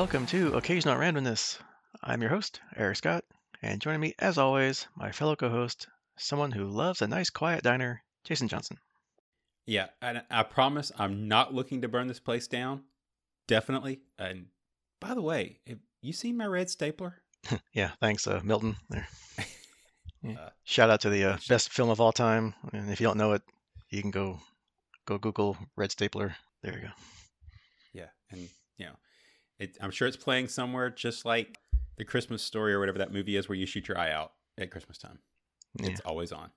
Welcome to Occasional Randomness. I'm your host, Eric Scott, and joining me, as always, my fellow co host, someone who loves a nice quiet diner, Jason Johnson. Yeah, and I promise I'm not looking to burn this place down. Definitely. And by the way, have you seen my red stapler? yeah, thanks, uh, Milton. There. Yeah. Uh, Shout out to the uh, best film of all time. And if you don't know it, you can go go Google Red Stapler. There you go. Yeah, and you know, it, I'm sure it's playing somewhere, just like the Christmas story or whatever that movie is, where you shoot your eye out at Christmas time. Yeah. It's always on.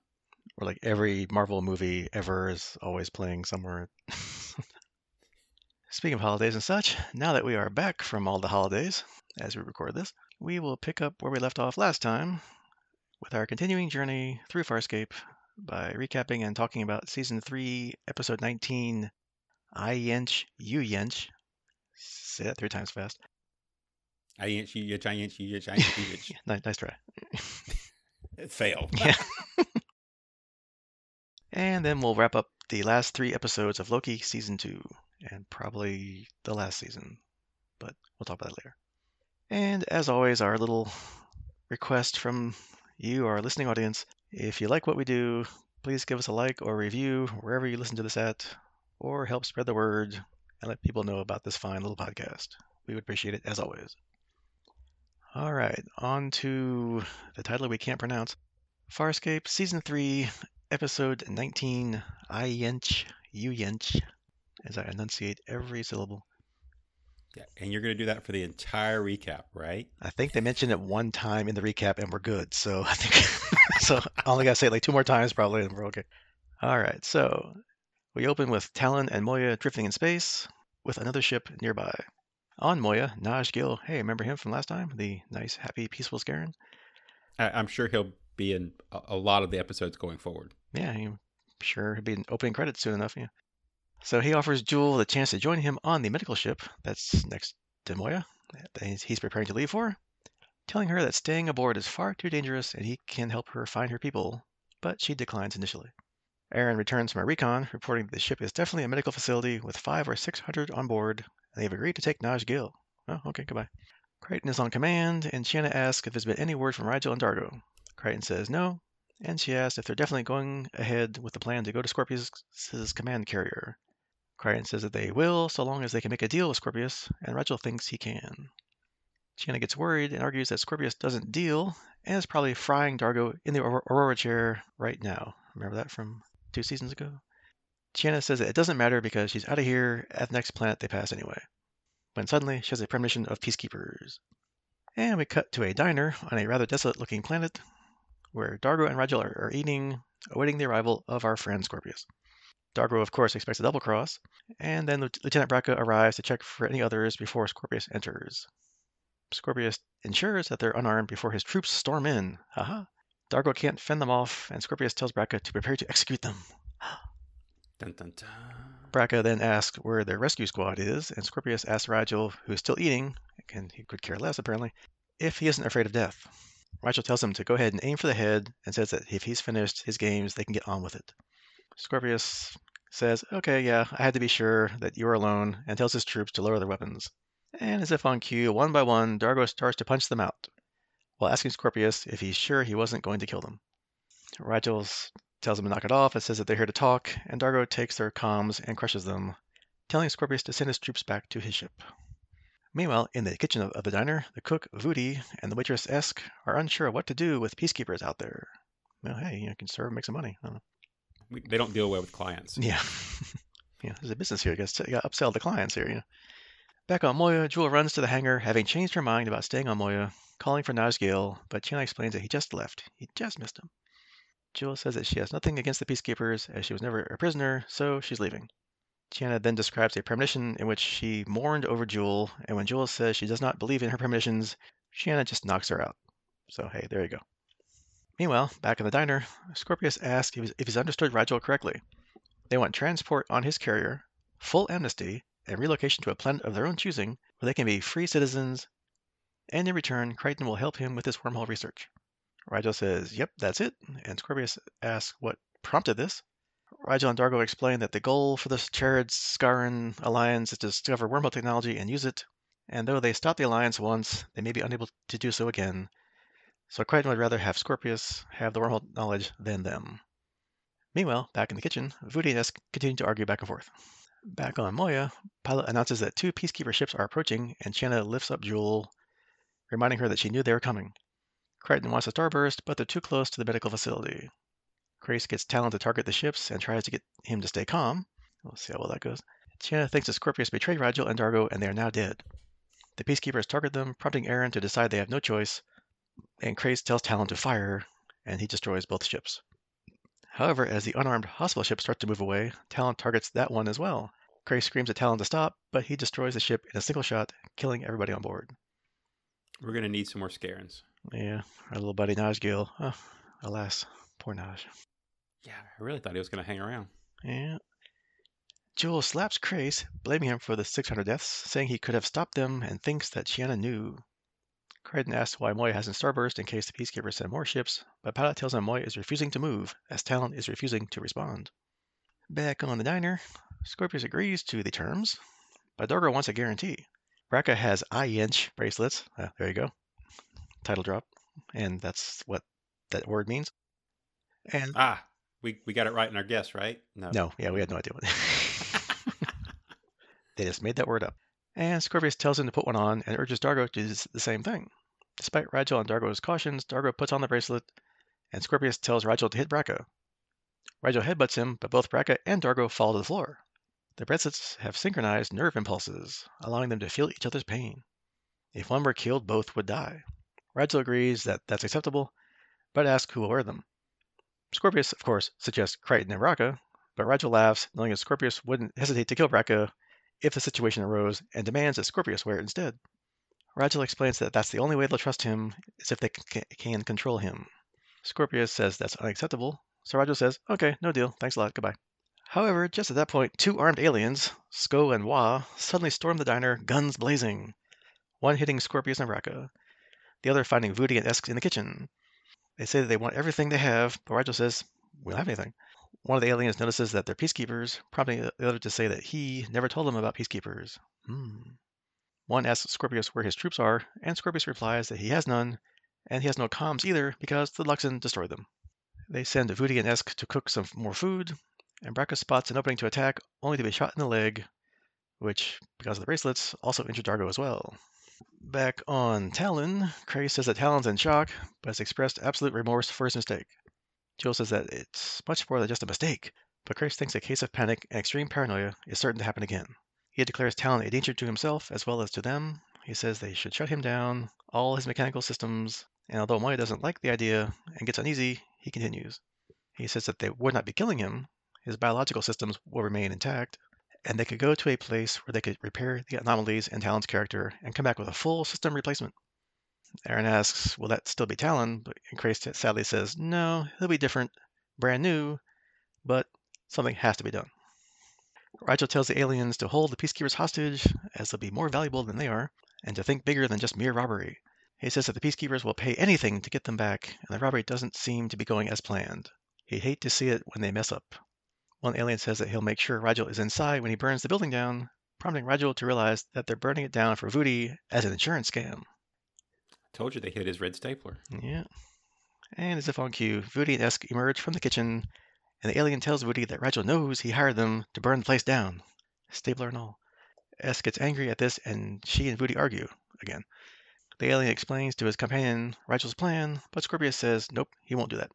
Or like every Marvel movie ever is always playing somewhere. Speaking of holidays and such, now that we are back from all the holidays, as we record this, we will pick up where we left off last time with our continuing journey through Farscape by recapping and talking about Season 3, Episode 19, I Yensch, You Yensch. Say that three times fast. I inch you, I inch you, I inch you. Nice, nice try. It failed. Yeah. and then we'll wrap up the last three episodes of Loki Season 2, and probably the last season, but we'll talk about that later. And as always, our little request from you, our listening audience, if you like what we do, please give us a like or review wherever you listen to this at, or help spread the word and let people know about this fine little podcast. We would appreciate it as always. All right, on to the title we can't pronounce Farscape Season 3, Episode 19, I Yensch, You Yensch, as I enunciate every syllable. Yeah, and you're going to do that for the entire recap, right? I think they mentioned it one time in the recap and we're good. So I think so. I only got to say it like two more times probably and we're okay. All right. So we open with Talyn and Moya drifting in space with another ship nearby. On Moya, Naj Gil. Hey, remember him from last time? The nice, happy, peaceful Scarran? I, I'm sure he'll be in a, lot of the episodes going forward. Yeah, I'm sure he'll be in opening credits soon enough. Yeah. So he offers Jool the chance to join him on the medical ship that's next to Moya that he's- he's preparing to leave for, telling her that staying aboard is far too dangerous and he can help her find her people, but she declines initially. Aeryn returns from a recon, reporting that the ship is definitely a medical facility with five or six hundred on board, and they've agreed to take Naj Gil. Oh, okay, goodbye. Crichton is on command, and Chiana asks if there's been any word from Rygel and Dargo. Crichton says no, and she asks if they're definitely going ahead with the plan to go to Scorpius' command carrier. Crichton says that they will, so long as they can make a deal with Scorpius, and Rygel thinks he can. Chiana gets worried and argues that Scorpius doesn't deal, and is probably frying Dargo in the Aurora chair right now. Remember that from two seasons ago? Chiana says that it doesn't matter because she's out of here at the next planet they pass anyway. When suddenly she has a premonition of peacekeepers. And we cut to a diner on a rather desolate looking planet where Dargo and Rygel are, are eating, awaiting the arrival of our friend Scorpius. Dargo, of course, expects a double cross, and then Lieu- Lieutenant Braca arrives to check for any others before Scorpius enters. Scorpius ensures that they're unarmed before his troops storm in. Haha. Dargo can't fend them off, and Scorpius tells Braca to prepare to execute them. Dun, dun, dun. Braca then asks where their rescue squad is, and Scorpius asks Rygel, who is still eating, and he could care less apparently, if he isn't afraid of death. Rygel tells him to go ahead and aim for the head, and says that if he's finished his games, they can get on with it. Scorpius says, Okay, yeah, I had to be sure that you were alone, and tells his troops to lower their weapons. And as if on cue, one by one, Dargo starts to punch them out, while asking Scorpius if he's sure he wasn't going to kill them. Rygel tells him to knock it off and says that they're here to talk, and Dargo takes their comms and crushes them, telling Scorpius to send his troops back to his ship. Meanwhile, in the kitchen of, the diner, the cook, Vudi, and the waitress, Esk, are unsure what to do with peacekeepers out there. Well, hey, you know, can serve and make some money. I don't. We, they don't deal well with clients. Yeah. yeah, there's a business here. You got to upsell the clients here, you know. Back on Moya, Jool runs to the hangar, having changed her mind about staying on Moya, calling for Naj Gale, but Chiana explains that he just left. He just missed him. Jool says that she has nothing against the peacekeepers, as she was never a prisoner, so she's leaving. Chiana then describes a premonition in which she mourned over Jool, and when Jool says she does not believe in her premonitions, Chiana just knocks her out. So, hey, there you go. Meanwhile, back in the diner, Scorpius asks if he's understood Rygel correctly. They want transport on his carrier, full amnesty, and relocation to a planet of their own choosing where they can be free citizens, and in return, Crichton will help him with his wormhole research. Rygel says, Yep, that's it, and Scorpius asks what prompted this. Rygel and Dargo explain that the goal for the Charrid Scarran alliance is to discover wormhole technology and use it, and though they stopped the Alliance once, they may be unable to do so again. So Crichton would rather have Scorpius have the wormhole knowledge than them. Meanwhile, back in the kitchen, Vudi and Esk continue to argue back and forth. Back on Moya, Pilot announces that two Peacekeeper ships are approaching, and Chiana lifts up Jool, reminding her that she knew they were coming. Crichton wants a starburst, but they're too close to the medical facility. Crais gets Talyn to target the ships and tries to get him to stay calm. We'll see how well that goes. Chiana thinks that Scorpius betrayed Rigel and Dargo, and they are now dead. The Peacekeepers target them, prompting Aeryn to decide they have no choice, and Crais tells Talyn to fire, and he destroys both ships. However, as the unarmed hospital ship starts to move away, Talyn targets that one as well. Crais screams at Talyn to stop, but he destroys the ship in a single shot, killing everybody on board. We're to need some more Scarrans. Yeah, our little buddy Naj Gil. Oh, alas, poor Naj. Yeah, I really thought he was to hang around. Yeah. Jool slaps Crais, blaming him for the 600 deaths, saying he could have stopped them and thinks that Chiana knew. Crichton asks why Moya hasn't starburst in case the Peacekeepers send more ships, but Pilot tells him Moya is refusing to move, as Talyn is refusing to respond. Back on the diner, Scorpius agrees to the terms, but Dargo wants a guarantee. Braca has I-Yensch bracelets. Uh, there you go. Title drop. And that's what that word means. And Ah, we, we got it right in our guess, right? No. no, yeah, we had no idea what they just made that word up. And Scorpius tells him to put one on and urges Dargo to do the same thing. Despite Rygel and Dargo's cautions, Dargo puts on the bracelet, and Scorpius tells Rygel to hit Braca. Rygel headbutts him, but both Braca and Dargo fall to the floor. The bracelets have synchronized nerve impulses, allowing them to feel each other's pain. If one were killed, both would die. Rygel agrees that that's acceptable, but asks who will wear them. Scorpius, of course, suggests Crichton and Braca, but Rygel laughs, knowing that Scorpius wouldn't hesitate to kill Braca if the situation arose, and demands that Scorpius wear it instead. Rygel explains that that's the only way they'll trust him is if they can control him. Scorpius says that's unacceptable, so Rygel says, okay, no deal, thanks a lot, goodbye. However, just at that point, two armed aliens, Sko and Wa, suddenly storm the diner, guns blazing. One hitting Scorpius and Braca, the other finding Vudi and Esk in the kitchen. They say that they want everything they have, but Rygel says, we don't have anything. One of the aliens notices that they're peacekeepers, prompting the other to say that he never told them about peacekeepers. Hmm. One asks Scorpius where his troops are, and Scorpius replies that he has none, and he has no comms either because the Luxan destroyed them. They send Vudi and Esk to cook some more food, and Braca spots an opening to attack, only to be shot in the leg, which, because of the bracelets, also injured Dargo as well. Back on Talyn, Crais says that Talyn's in shock, but has expressed absolute remorse for his mistake. Jill says that it's much more than just a mistake, but Crais thinks a case of panic and extreme paranoia is certain to happen again. He declares Talyn a danger to himself as well as to them. He says they should shut him down, all his mechanical systems, and although Moya doesn't like the idea and gets uneasy, he continues. He says that they would not be killing him, his biological systems will remain intact, and they could go to a place where they could repair the anomalies in Talyn's character and come back with a full system replacement. Aeryn asks, will that still be Talyn? But Crais sadly says, no, he'll be different, brand new, but something has to be done. Rygel tells the aliens to hold the peacekeepers hostage, as they'll be more valuable than they are, and to think bigger than just mere robbery. He says that the peacekeepers will pay anything to get them back, and the robbery doesn't seem to be going as planned. He'd hate to see it when they mess up. One alien says that he'll make sure Rygel is inside when he burns the building down, prompting Rygel to realize that they're burning it down for Vudi as an insurance scam. Told you they hit his red stapler. Yeah. And as if on cue, Vudi and Esk emerge from the kitchen, and the alien tells Vudi that Rygel knows he hired them to burn the place down, stapler and all. Esk gets angry at this, and she and Vudi argue again. The alien explains to his companion Rygel's plan, but Scorpius says nope, he won't do that.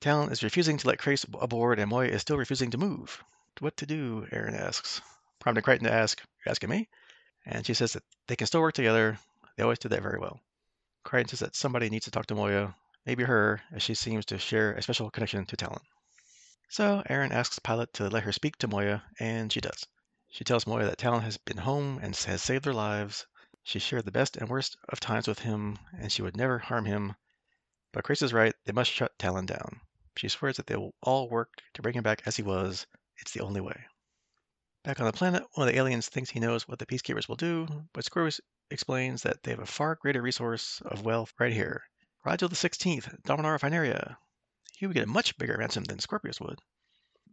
Talyn is refusing to let Crais aboard, and Moya is still refusing to move. What to do? Aeryn asks, prompting Crichton to ask, You're asking me? And she says that they can still work together. They always did that very well. Crichton says that somebody needs to talk to Moya, maybe her, as she seems to share a special connection to Talyn. So Aeryn asks Pilot to let her speak to Moya, and she does. She tells Moya that Talyn has been home and has saved their lives. She shared the best and worst of times with him, and she would never harm him. But Crais is right, they must shut Talyn down. She swears that they will all work to bring him back as he was. It's the only way. Back on the planet, one of the aliens thinks he knows what the Peacekeepers will do, but Scorpius explains that they have a far greater resource of wealth right here. Rygel the 16th, Dominar of Hyneria. He would get a much bigger ransom than Scorpius would.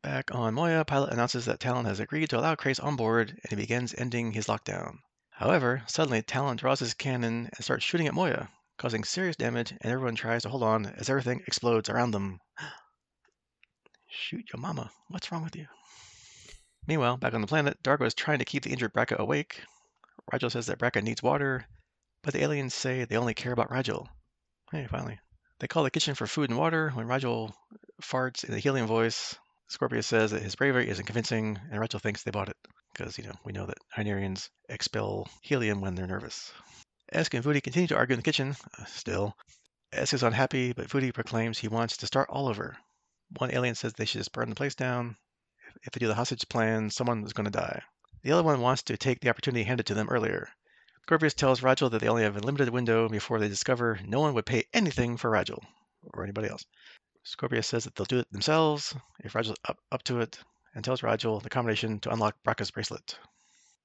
Back on Moya, Pilot announces that Talyn has agreed to allow Crais on board, and he begins ending his lockdown. However, suddenly Talyn draws his cannon and starts shooting at Moya, causing serious damage, and everyone tries to hold on as everything explodes around them. Shoot your mama. What's wrong with you? Meanwhile, back on the planet, Dargo is trying to keep the injured Braca awake. Rygel says that Braca needs water, but the aliens say they only care about Rygel. Hey, finally. They call the kitchen for food and water when Rygel farts in a helium voice. Scorpius says that his bravery isn't convincing, and Rygel thinks they bought it. Because, you know, we know that Hynerians expel helium when they're nervous. Esk and Vudi continue to argue in the kitchen, uh, still. Esk is unhappy, but Vudi proclaims he wants to start all over. One alien says they should just burn the place down. If they do the hostage plan, someone is going to die. The other one wants to take the opportunity handed to them earlier. Scorpius tells Rygel that they only have a limited window before they discover no one would pay anything for Rygel or anybody else. Scorpius says that they'll do it themselves if Rygel's up, up to it, and tells Rygel the combination to unlock Braca's bracelet.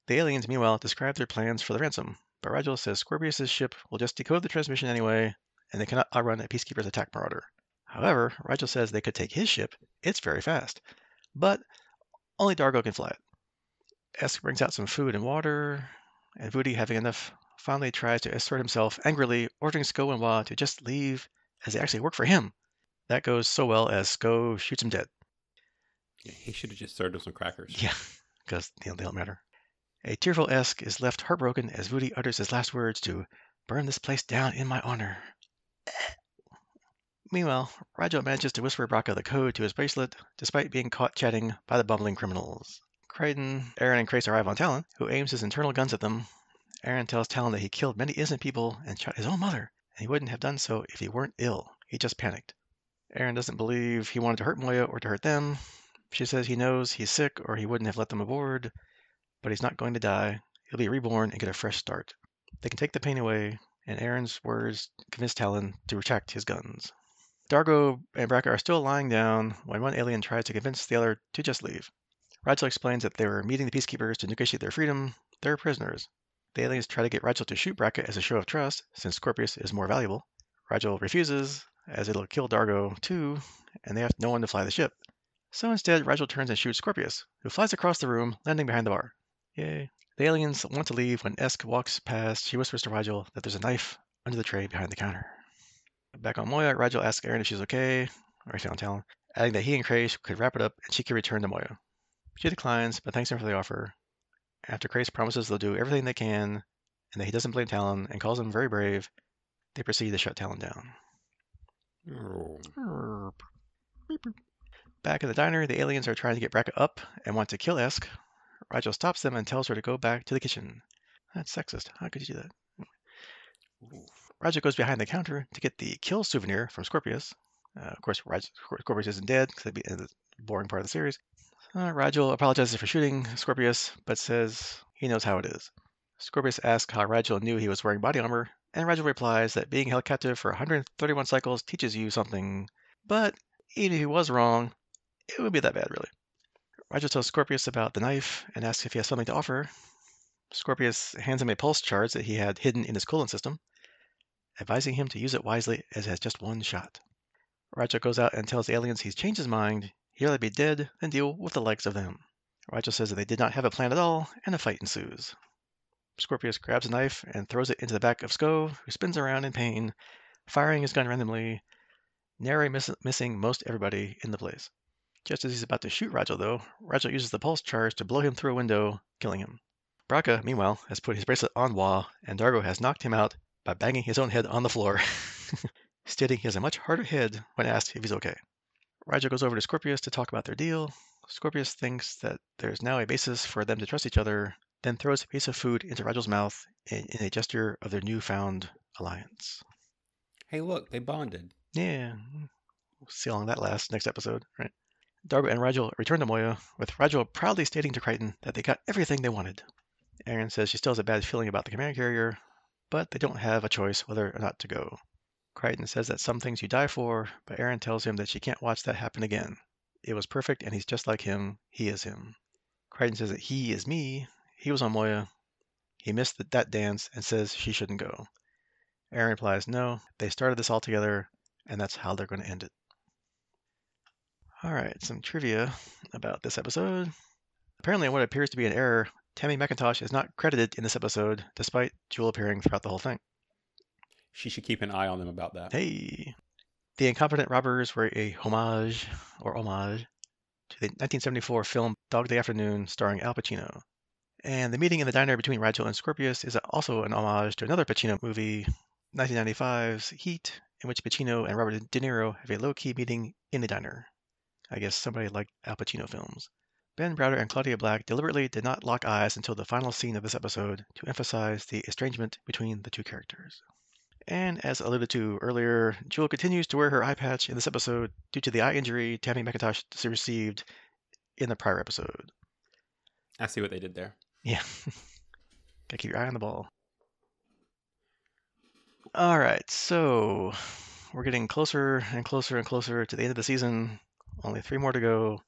The aliens, meanwhile, describe their plans for the ransom, but Rygel says Scorpius' ship will just decode the transmission anyway, and they cannot outrun a Peacekeeper's attack marauder. However, Rygel says they could take his ship, it's very fast, but only Dargo can fly it. Esk brings out some food and water, and Vudi, having enough, finally tries to assert himself angrily, ordering Sko and Wa to just leave as they actually work for him. That goes so well as Sko shoots him dead. Yeah, he should have just served him some crackers. Yeah, because you know, they don't matter. A tearful Esk is left heartbroken as Vudi utters his last words to burn this place down in my honor. Meanwhile, Rygel manages to whisper Braca the code to his bracelet, despite being caught chatting by the bumbling criminals. Crichton, Aeryn, and Crais arrive on Talyn, who aims his internal guns at them. Aeryn tells Talyn that he killed many innocent people and shot his own mother, and he wouldn't have done so if he weren't ill. He just panicked. Aeryn doesn't believe he wanted to hurt Moya or to hurt them. She says he knows he's sick or he wouldn't have let them aboard, but he's not going to die. He'll be reborn and get a fresh start. They can take the pain away, and Aeryn's words convince Talyn to retract his guns. Dargo and Braca are still lying down when one alien tries to convince the other to just leave. Rygel explains that they were meeting the peacekeepers to negotiate their freedom. They're prisoners. The aliens try to get Rygel to shoot Braca as a show of trust, since Scorpius is more valuable. Rygel refuses, as it'll kill Dargo too, and they have no one to fly the ship. So instead, Rygel turns and shoots Scorpius, who flies across the room, landing behind the bar. Yay. The aliens want to leave when Esk walks past. She whispers to Rygel that there's a knife under the tray behind the counter. Back on Moya, Rygel asks Aeryn if she's okay, or on Talyn, adding that he and Crais could wrap it up and she could return to Moya. She declines, but thanks him for the offer. After Crais promises they'll do everything they can, and that he doesn't blame Talyn and calls him very brave, they proceed to shut Talyn down. Oh. Back in the diner, the aliens are trying to get Braca up and want to kill Esk. Rygel stops them and tells her to go back to the kitchen. That's sexist. How could you do that? Rygel goes behind the counter to get the kill souvenir from Scorpius. Uh, of course, Rygel, Scorpius isn't dead because that'd be the boring part of the series. Uh, Rygel apologizes for shooting Scorpius, but says he knows how it is. Scorpius asks how Rygel knew he was wearing body armor, and Rygel replies that being held captive for 131 cycles teaches you something, but even if he was wrong, it wouldn't be that bad, really. Rygel tells Scorpius about the knife and asks if he has something to offer. Scorpius hands him a pulse charge that he had hidden in his coolant system, advising him to use it wisely as it has just one shot. Rygel goes out and tells the aliens he's changed his mind. Rather be dead than deal with the likes of them. Rygel says that they did not have a plan at all, and a fight ensues. Scorpius grabs a knife and throws it into the back of Sko, who spins around in pain, firing his gun randomly, narrowly miss- missing most everybody in the place. Just as he's about to shoot Rygel, though, Rygel uses the pulse charge to blow him through a window, killing him. Braca, meanwhile, has put his bracelet on Wa, and Dargo has knocked him out by banging his own head on the floor, stating he has a much harder head when asked if he's okay. Rygel goes over to Scorpius to talk about their deal. Scorpius thinks that there's now a basis for them to trust each other, then throws a piece of food into Rygel's mouth in, in a gesture of their newfound alliance. Hey, look, they bonded. Yeah, we'll see how long that lasts next episode, right? Dargo and Rygel return to Moya, with Rygel proudly stating to Crichton that they got everything they wanted. Aeryn says she still has a bad feeling about the command carrier, but they don't have a choice whether or not to go. Crichton says that some things you die for, but Aeryn tells him that she can't watch that happen again. It was perfect, and he's just like him. He is him. Crichton says that he is me. He was on Moya. He missed the, that dance and says she shouldn't go. Aeryn replies, no, they started this all together, and that's how they're going to end it. All right, some trivia about this episode. Apparently, what appears to be an error Tammy McIntosh is not credited in this episode, despite Jool appearing throughout the whole thing. She should keep an eye on them about that. Hey! The Incompetent Robbers were a homage, or homage, to the 1974 film Dog Day Afternoon starring Al Pacino. And the meeting in the diner between Rygel and Scorpius is also an homage to another Pacino movie, 1995's Heat, in which Pacino and Robert De Niro have a low-key meeting in a diner. I guess somebody liked Al Pacino films. Ben Browder and Claudia Black deliberately did not lock eyes until the final scene of this episode to emphasize the estrangement between the two characters. And as alluded to earlier, Jool continues to wear her eye patch in this episode due to the eye injury Tammy McIntosh received in the prior episode. I see what they did there. Yeah. Gotta keep your eye on the ball. All right, so we're getting closer and closer and closer to the end of the season. Only three more to go.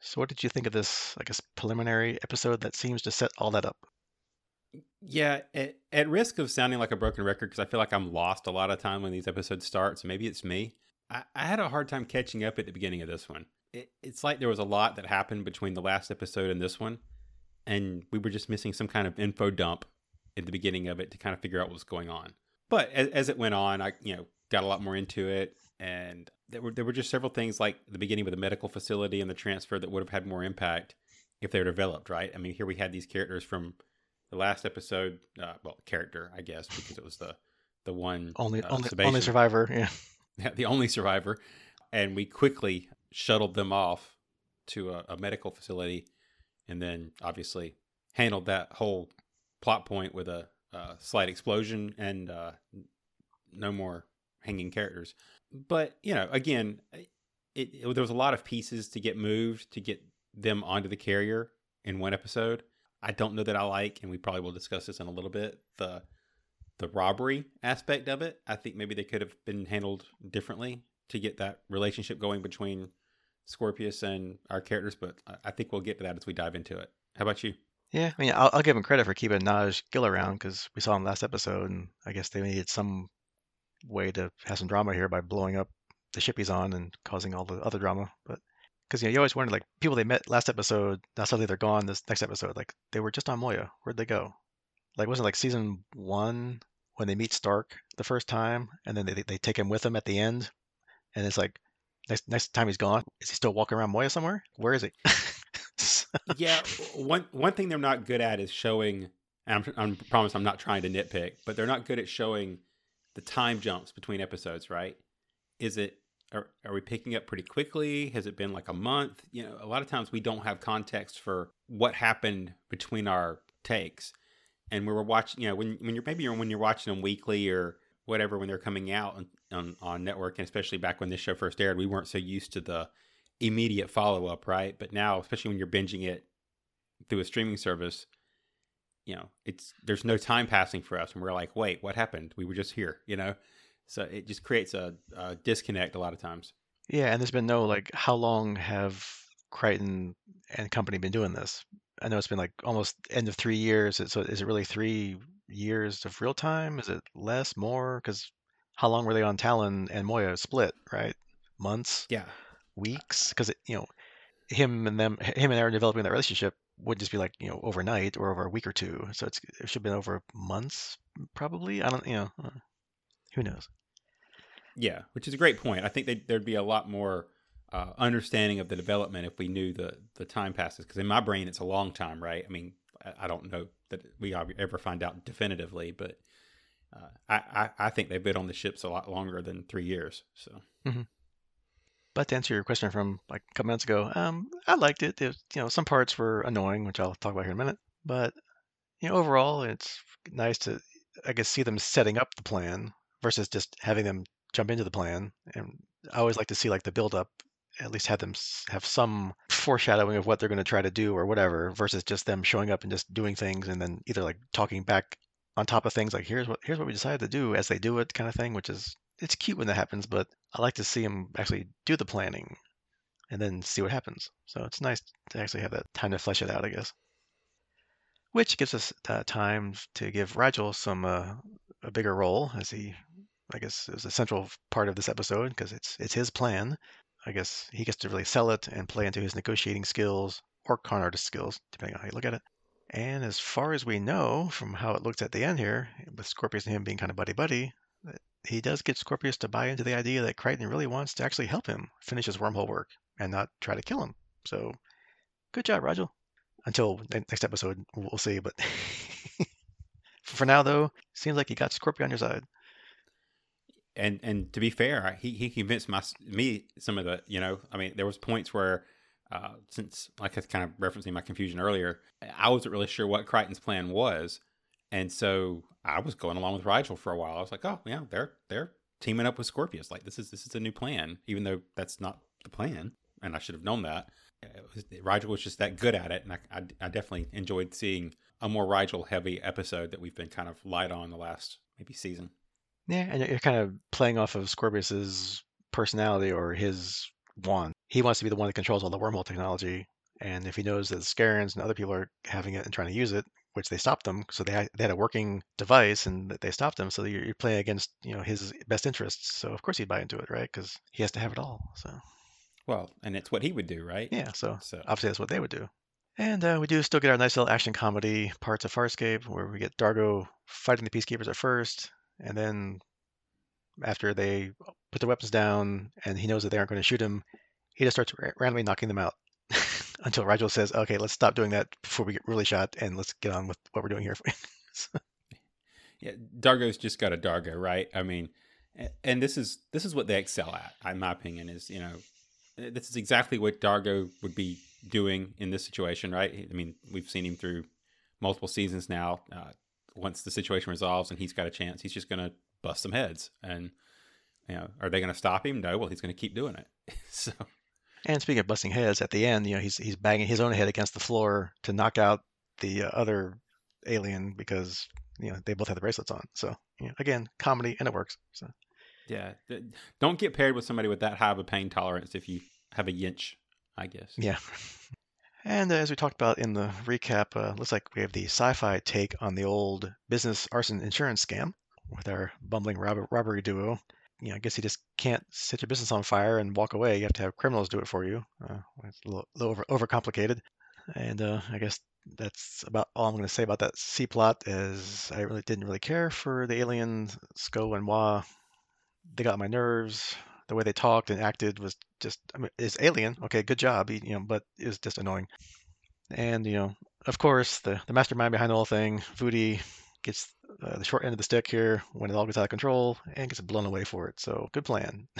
So, what did you think of this, I guess, preliminary episode that seems to set all that up? Yeah, at, at risk of sounding like a broken record, because I feel like I'm lost a lot of time when these episodes start, so maybe it's me. I, I had a hard time catching up at the beginning of this one. It, it's like there was a lot that happened between the last episode and this one, and we were just missing some kind of info dump at the beginning of it to kind of figure out what was going on. But as, as it went on, I you know got a lot more into it, and there were there were just several things like the beginning with the medical facility and the transfer that would have had more impact if they were developed right. I mean, here we had these characters from the last episode. Uh, well, character, I guess, because it was the the one only uh, only, only survivor. Yeah. yeah, the only survivor, and we quickly shuttled them off to a, a medical facility, and then obviously handled that whole plot point with a, slight explosion and uh, no more hanging characters but you know, again, it, it, there was a lot of pieces to get moved to get them onto the carrier in one episode. I don't know that I like, and we probably will discuss this in a little bit. The the robbery aspect of it, I think maybe they could have been handled differently to get that relationship going between Scorpius and our characters. But I think we'll get to that as we dive into it. How about you? Yeah, I mean, I'll, I'll give him credit for keeping Naj Gil around because we saw him last episode, and I guess they needed some way to have some drama here by blowing up the ship he's on and causing all the other drama. But because you know you always wonder like people they met last episode, now suddenly they're gone this next episode. Like they were just on Moya. Where'd they go? Like wasn't like season one when they meet Stark the first time, and then they they take him with them at the end, and it's like next next time he's gone, is he still walking around Moya somewhere? Where is he? yeah, one one thing they're not good at is showing. I'm, I'm promise I'm not trying to nitpick, but they're not good at showing the time jumps between episodes, right? Is it are, are we picking up pretty quickly? Has it been like a month? You know, a lot of times we don't have context for what happened between our takes. And we were watching, you know, when when you're maybe you're, when you're watching them weekly or whatever when they're coming out on, on, on network, and especially back when this show first aired, we weren't so used to the immediate follow up, right? But now, especially when you're binging it through a streaming service, you know, it's there's no time passing for us, and we're like, wait, what happened? We were just here, you know. So it just creates a, a disconnect a lot of times. Yeah, and there's been no like, how long have Crichton and company been doing this? I know it's been like almost end of three years. So is it really three years of real time? Is it less, more? Because how long were they on Talyn and Moya split? Right, months, yeah, weeks? Because you know, him and them, him and Aeryn developing that relationship would just be like you know overnight or over a week or two. So it's it should have been over months probably. I don't you know uh, who knows. Yeah, which is a great point. I think they, there'd be a lot more uh, understanding of the development if we knew the the time passes. Because in my brain, it's a long time, right? I mean, I, I don't know that we ever find out definitively, but uh, I, I, I think they've been on the ships a lot longer than three years. So. Mm-hmm. But to answer your question from like a couple minutes ago, um, I liked it. it. You know, some parts were annoying, which I'll talk about here in a minute. But you know, overall, it's nice to, I guess, see them setting up the plan versus just having them jump into the plan. And I always like to see like the build up, at least have them have some foreshadowing of what they're going to try to do or whatever, versus just them showing up and just doing things and then either like talking back on top of things like here's what here's what we decided to do as they do it kind of thing, which is it's cute when that happens, but I like to see them actually do the planning and then see what happens. So it's nice to actually have that time to flesh it out, I guess. Which gives us uh, time to give Rygel some uh, a bigger role, as he, I guess, is a central part of this episode because it's it's his plan. I guess he gets to really sell it and play into his negotiating skills or con artist skills, depending on how you look at it. And as far as we know, from how it looks at the end here, with Scorpius and him being kind of buddy buddy, he does get Scorpius to buy into the idea that Crichton really wants to actually help him finish his wormhole work and not try to kill him. So, good job, Rygel. Until next episode, we'll see. But for now, though, seems like you got Scorpio on your side. And and to be fair, he he convinced my me some of the you know I mean there was points where uh, since like I was kind of referencing my confusion earlier, I wasn't really sure what Crichton's plan was, and so I was going along with Rygel for a while. I was like, oh yeah, they're they're teaming up with Scorpius. Like this is this is a new plan, even though that's not the plan, and I should have known that. Was, Rygel was just that good at it, and I, I, I definitely enjoyed seeing a more Rygel heavy episode that we've been kind of light on the last maybe season. Yeah, and you're kind of playing off of Scorpius's personality or his want. He wants to be the one that controls all the wormhole technology. And if he knows that the Scarrans and other people are having it and trying to use it, which they stopped them, so they had, they had a working device and they stopped them. So you're, you're playing against you know his best interests. So of course he'd buy into it, right? Because he has to have it all. So well, and it's what he would do, right? Yeah. So, so. obviously that's what they would do. And uh, we do still get our nice little action comedy parts of Farscape where we get Dargo fighting the Peacekeepers at first, and then after they put their weapons down and he knows that they aren't going to shoot him, he just starts randomly knocking them out until Rygel says, "Okay, let's stop doing that before we get really shot, and let's get on with what we're doing here." yeah, Dargo's just got a Dargo, right? I mean, and this is this is what they excel at, in my opinion. Is you know, this is exactly what Dargo would be doing in this situation, right? I mean, we've seen him through multiple seasons now. Uh, once the situation resolves and he's got a chance, he's just going to bust some heads. And you know, are they going to stop him? No. Well, he's going to keep doing it. so. And speaking of busting heads, at the end, you know, he's he's banging his own head against the floor to knock out the uh, other alien because you know they both have the bracelets on. So you know, again, comedy and it works. So. Yeah, don't get paired with somebody with that high of a pain tolerance if you have a yinch, I guess. Yeah. And uh, as we talked about in the recap, uh, looks like we have the sci-fi take on the old business arson insurance scam with our bumbling rob- robbery duo. You know, I guess you just can't set your business on fire and walk away. You have to have criminals do it for you. Uh, it's a little, little over overcomplicated. And uh, I guess that's about all I'm going to say about that C plot. As I really didn't really care for the aliens, Sko and Wah. They got my nerves. The way they talked and acted was just, I mean, it's alien. Okay, good job. You know, but it was just annoying. And you know, of course, the the mastermind behind the whole thing, Vudi, gets uh, the short end of the stick here when it all gets out of control and gets blown away for it. So good plan.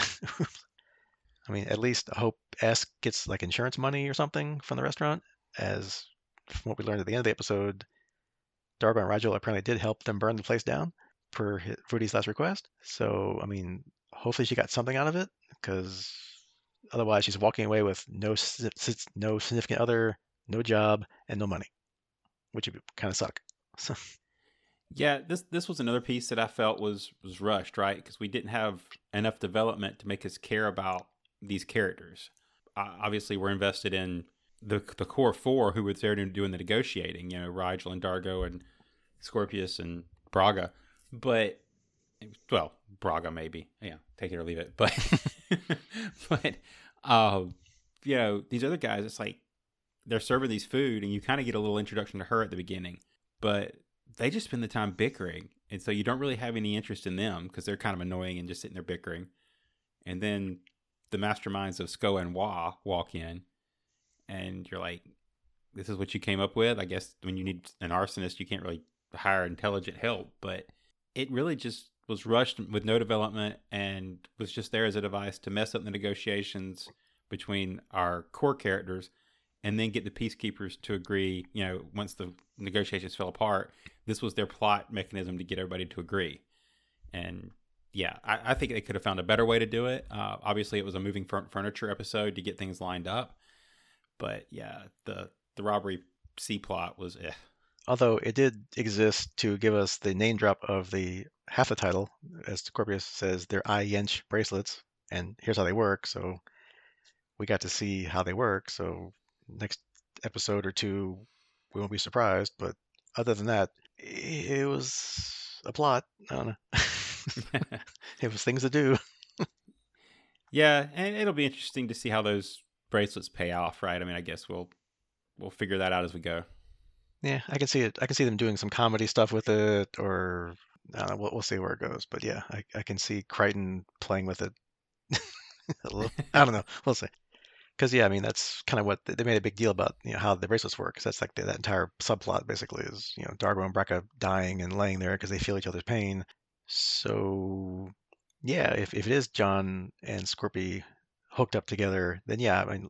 I mean, at least I hope S gets like insurance money or something from the restaurant, as from what we learned at the end of the episode, Dargo and Rygel apparently did help them burn the place down per Rudy's last request. So, I mean, hopefully she got something out of it because otherwise she's walking away with no no significant other, no job, and no money, which would kind of suck. So. Yeah, this this was another piece that I felt was was rushed, right? Because we didn't have enough development to make us care about these characters. Uh, obviously, we're invested in the the core four who were there doing the negotiating. You know, Rygel and Dargo and Scorpius and Braca. But well, Braca maybe. Yeah, take it or leave it. But but um, you know, these other guys, it's like they're serving these food, and you kind of get a little introduction to her at the beginning, but they just spend the time bickering. And so you don't really have any interest in them because they're kind of annoying and just sitting there bickering. And then the masterminds of Sko and Wah walk in, and you're like, this is what you came up with. I guess when you need an arsonist, you can't really hire intelligent help, but it really just was rushed with no development and was just there as a device to mess up the negotiations between our core characters and then get the peacekeepers to agree, you know, once the negotiations fell apart, this was their plot mechanism to get everybody to agree. And yeah, I, I think they could have found a better way to do it. Uh, obviously, it was a moving furniture episode to get things lined up. But yeah, the the robbery C plot was eh. Although it did exist to give us the name drop of the half the title, as Scorpius says, they're I Yensch bracelets, and here's how they work. So we got to see how they work. So next episode or two, we won't be surprised. But other than that, it was a plot. I don't know. it was things to do. yeah, and it'll be interesting to see how those bracelets pay off, right? I mean, I guess we'll we'll figure that out as we go. Yeah, I can see it. I can see them doing some comedy stuff with it, or I don't know, we'll, we'll see where it goes. But yeah, I, I can see Crichton playing with it. a little, I don't know. We'll see. Because yeah, I mean that's kind of what they made a big deal about. You know how the bracelets work. 'cause that's like the, that entire subplot basically is you know Dargo and Braca dying and laying there because they feel each other's pain. So yeah, if if it is John and Scorpy hooked up together, then yeah, I mean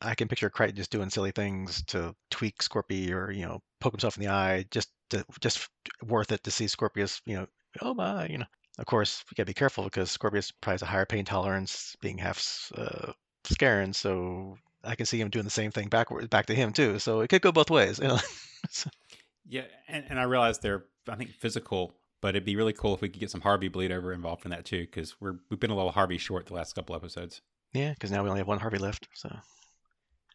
I can picture Crichton just doing silly things to tweak Scorpy or you know poke himself in the eye just to just worth it to see Scorpius you know oh my you know of course we gotta be careful because Scorpius probably has a higher pain tolerance being half uh, Scarran so I can see him doing the same thing backward back to him too so it could go both ways you know So, Yeah, and, and I realize they're I think physical, but it'd be really cool if we could get some Harvey bleed over involved in that too, because we're we've been a little Harvey short the last couple episodes. yeah because now we only have one Harvey left so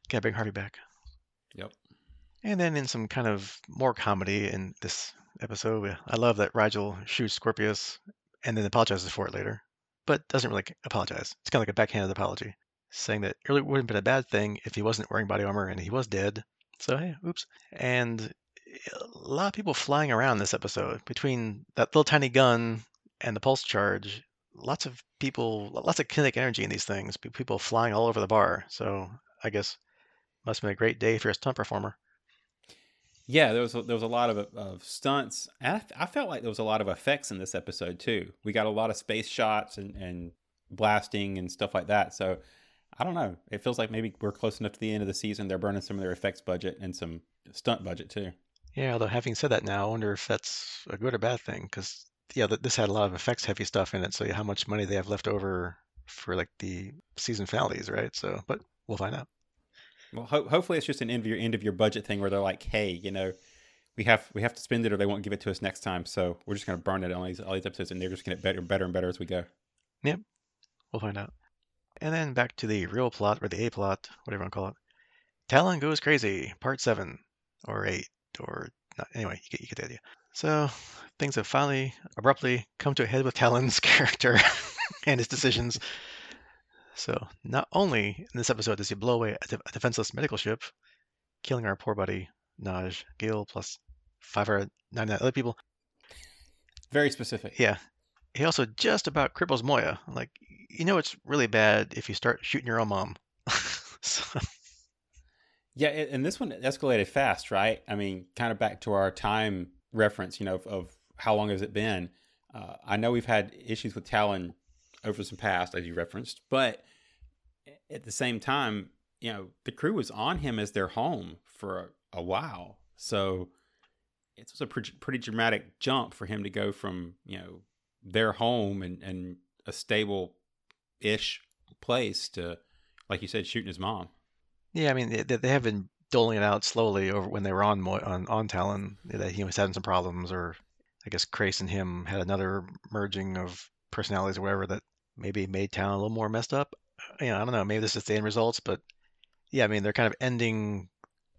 gotta bring Harvey back Yep. and then in some kind of more comedy in this episode uh, I love that Rygel shoots Scorpius and then apologizes for it later but doesn't really apologize it's kind of like a backhanded apology saying that it really wouldn't have been a bad thing if he wasn't wearing body armor and he was dead. So hey, oops. And a lot of people flying around this episode between that little tiny gun and the pulse charge. Lots of people, lots of kinetic energy in these things. People flying all over the bar. So I guess must have been a great day if you're a stunt performer. Yeah, there was a, there was a lot of, of stunts. I, I felt like there was a lot of effects in this episode too. We got a lot of space shots and, and blasting and stuff like that. So I don't know. It feels like maybe we're close enough to the end of the season. They're burning some of their effects budget and some stunt budget too. Yeah, although having said that now, I wonder if that's a good or bad thing. Because yeah, this had a lot of effects heavy stuff in it. So yeah, how much money they have left over for like the season finales, right? So, but we'll find out. Well, ho- hopefully it's just an end of your end of your budget thing where they're like, hey, you know, we have we have to spend it or they won't give it to us next time. So we're just going to burn it on these all these episodes, and they're just going to get better, better and better as we go. Yep. We'll find out. And then back to the real plot, or the A plot, whatever you want to call it. Talyn goes crazy, part seven, or eight, or not. Anyway, you get, you get the idea. So things have finally abruptly come to a head with Talyn's character and his decisions. So not only in this episode does he blow away a, de- a defenseless medical ship, killing our poor buddy Naj Gil plus 599 other people, Very specific. yeah. He also just about cripples Moya. Like, you know, it's really bad if you start shooting your own mom. so, Yeah, and this one escalated fast, right? I mean, kind of back to our time reference, you know, of, of how long has it been? Uh, I know we've had issues with Talyn over some past, as you referenced, but at the same time, you know, the crew was on him as their home for a, a while. So it was a pretty, pretty dramatic jump for him to go from, you know, their home and, and a stable ish place to, like you said, shooting his mom. yeah, I mean, they, they have been doling it out slowly over when they were on on, on Talyn that he was having some problems, or I guess Crais and him had another merging of personalities or whatever that maybe made Talyn a little more messed up. You know, I don't know. Maybe this is the end results, but yeah, I mean, they're kind of ending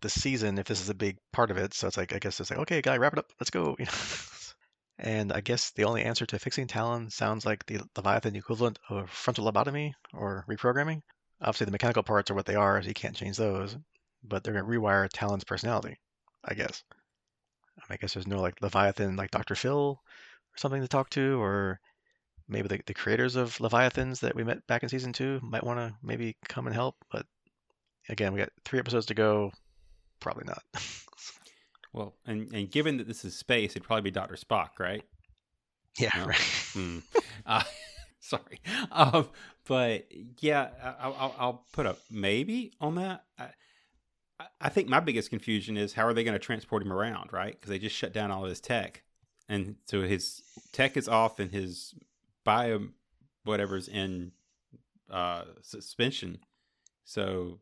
the season if this is a big part of it. So it's like, I guess it's like, okay, guy, wrap it up. Let's go. You know? And I guess the only answer to fixing Talyn sounds like the Leviathan equivalent of frontal lobotomy or reprogramming. Obviously, the mechanical parts are what they are, so you can't change those. But they're going to rewire Talyn's personality, I guess. I guess there's no like Leviathan, like Dr. Phil or something to talk to, or maybe the, the creators of Leviathans that we met back in season two might want to maybe come and help. But again, we got three episodes to go. Probably not. Well, and, and given that this is space, it'd probably be Dr. Spock, right? yeah, No. right. Hmm. Uh, sorry. Um, but yeah, I- I'll, I'll, put a maybe on that. I, I- I think my biggest confusion is how are they going to transport him around, right? Because they just shut down all of his tech. And so his tech is off and his bio whatever's in uh, suspension. So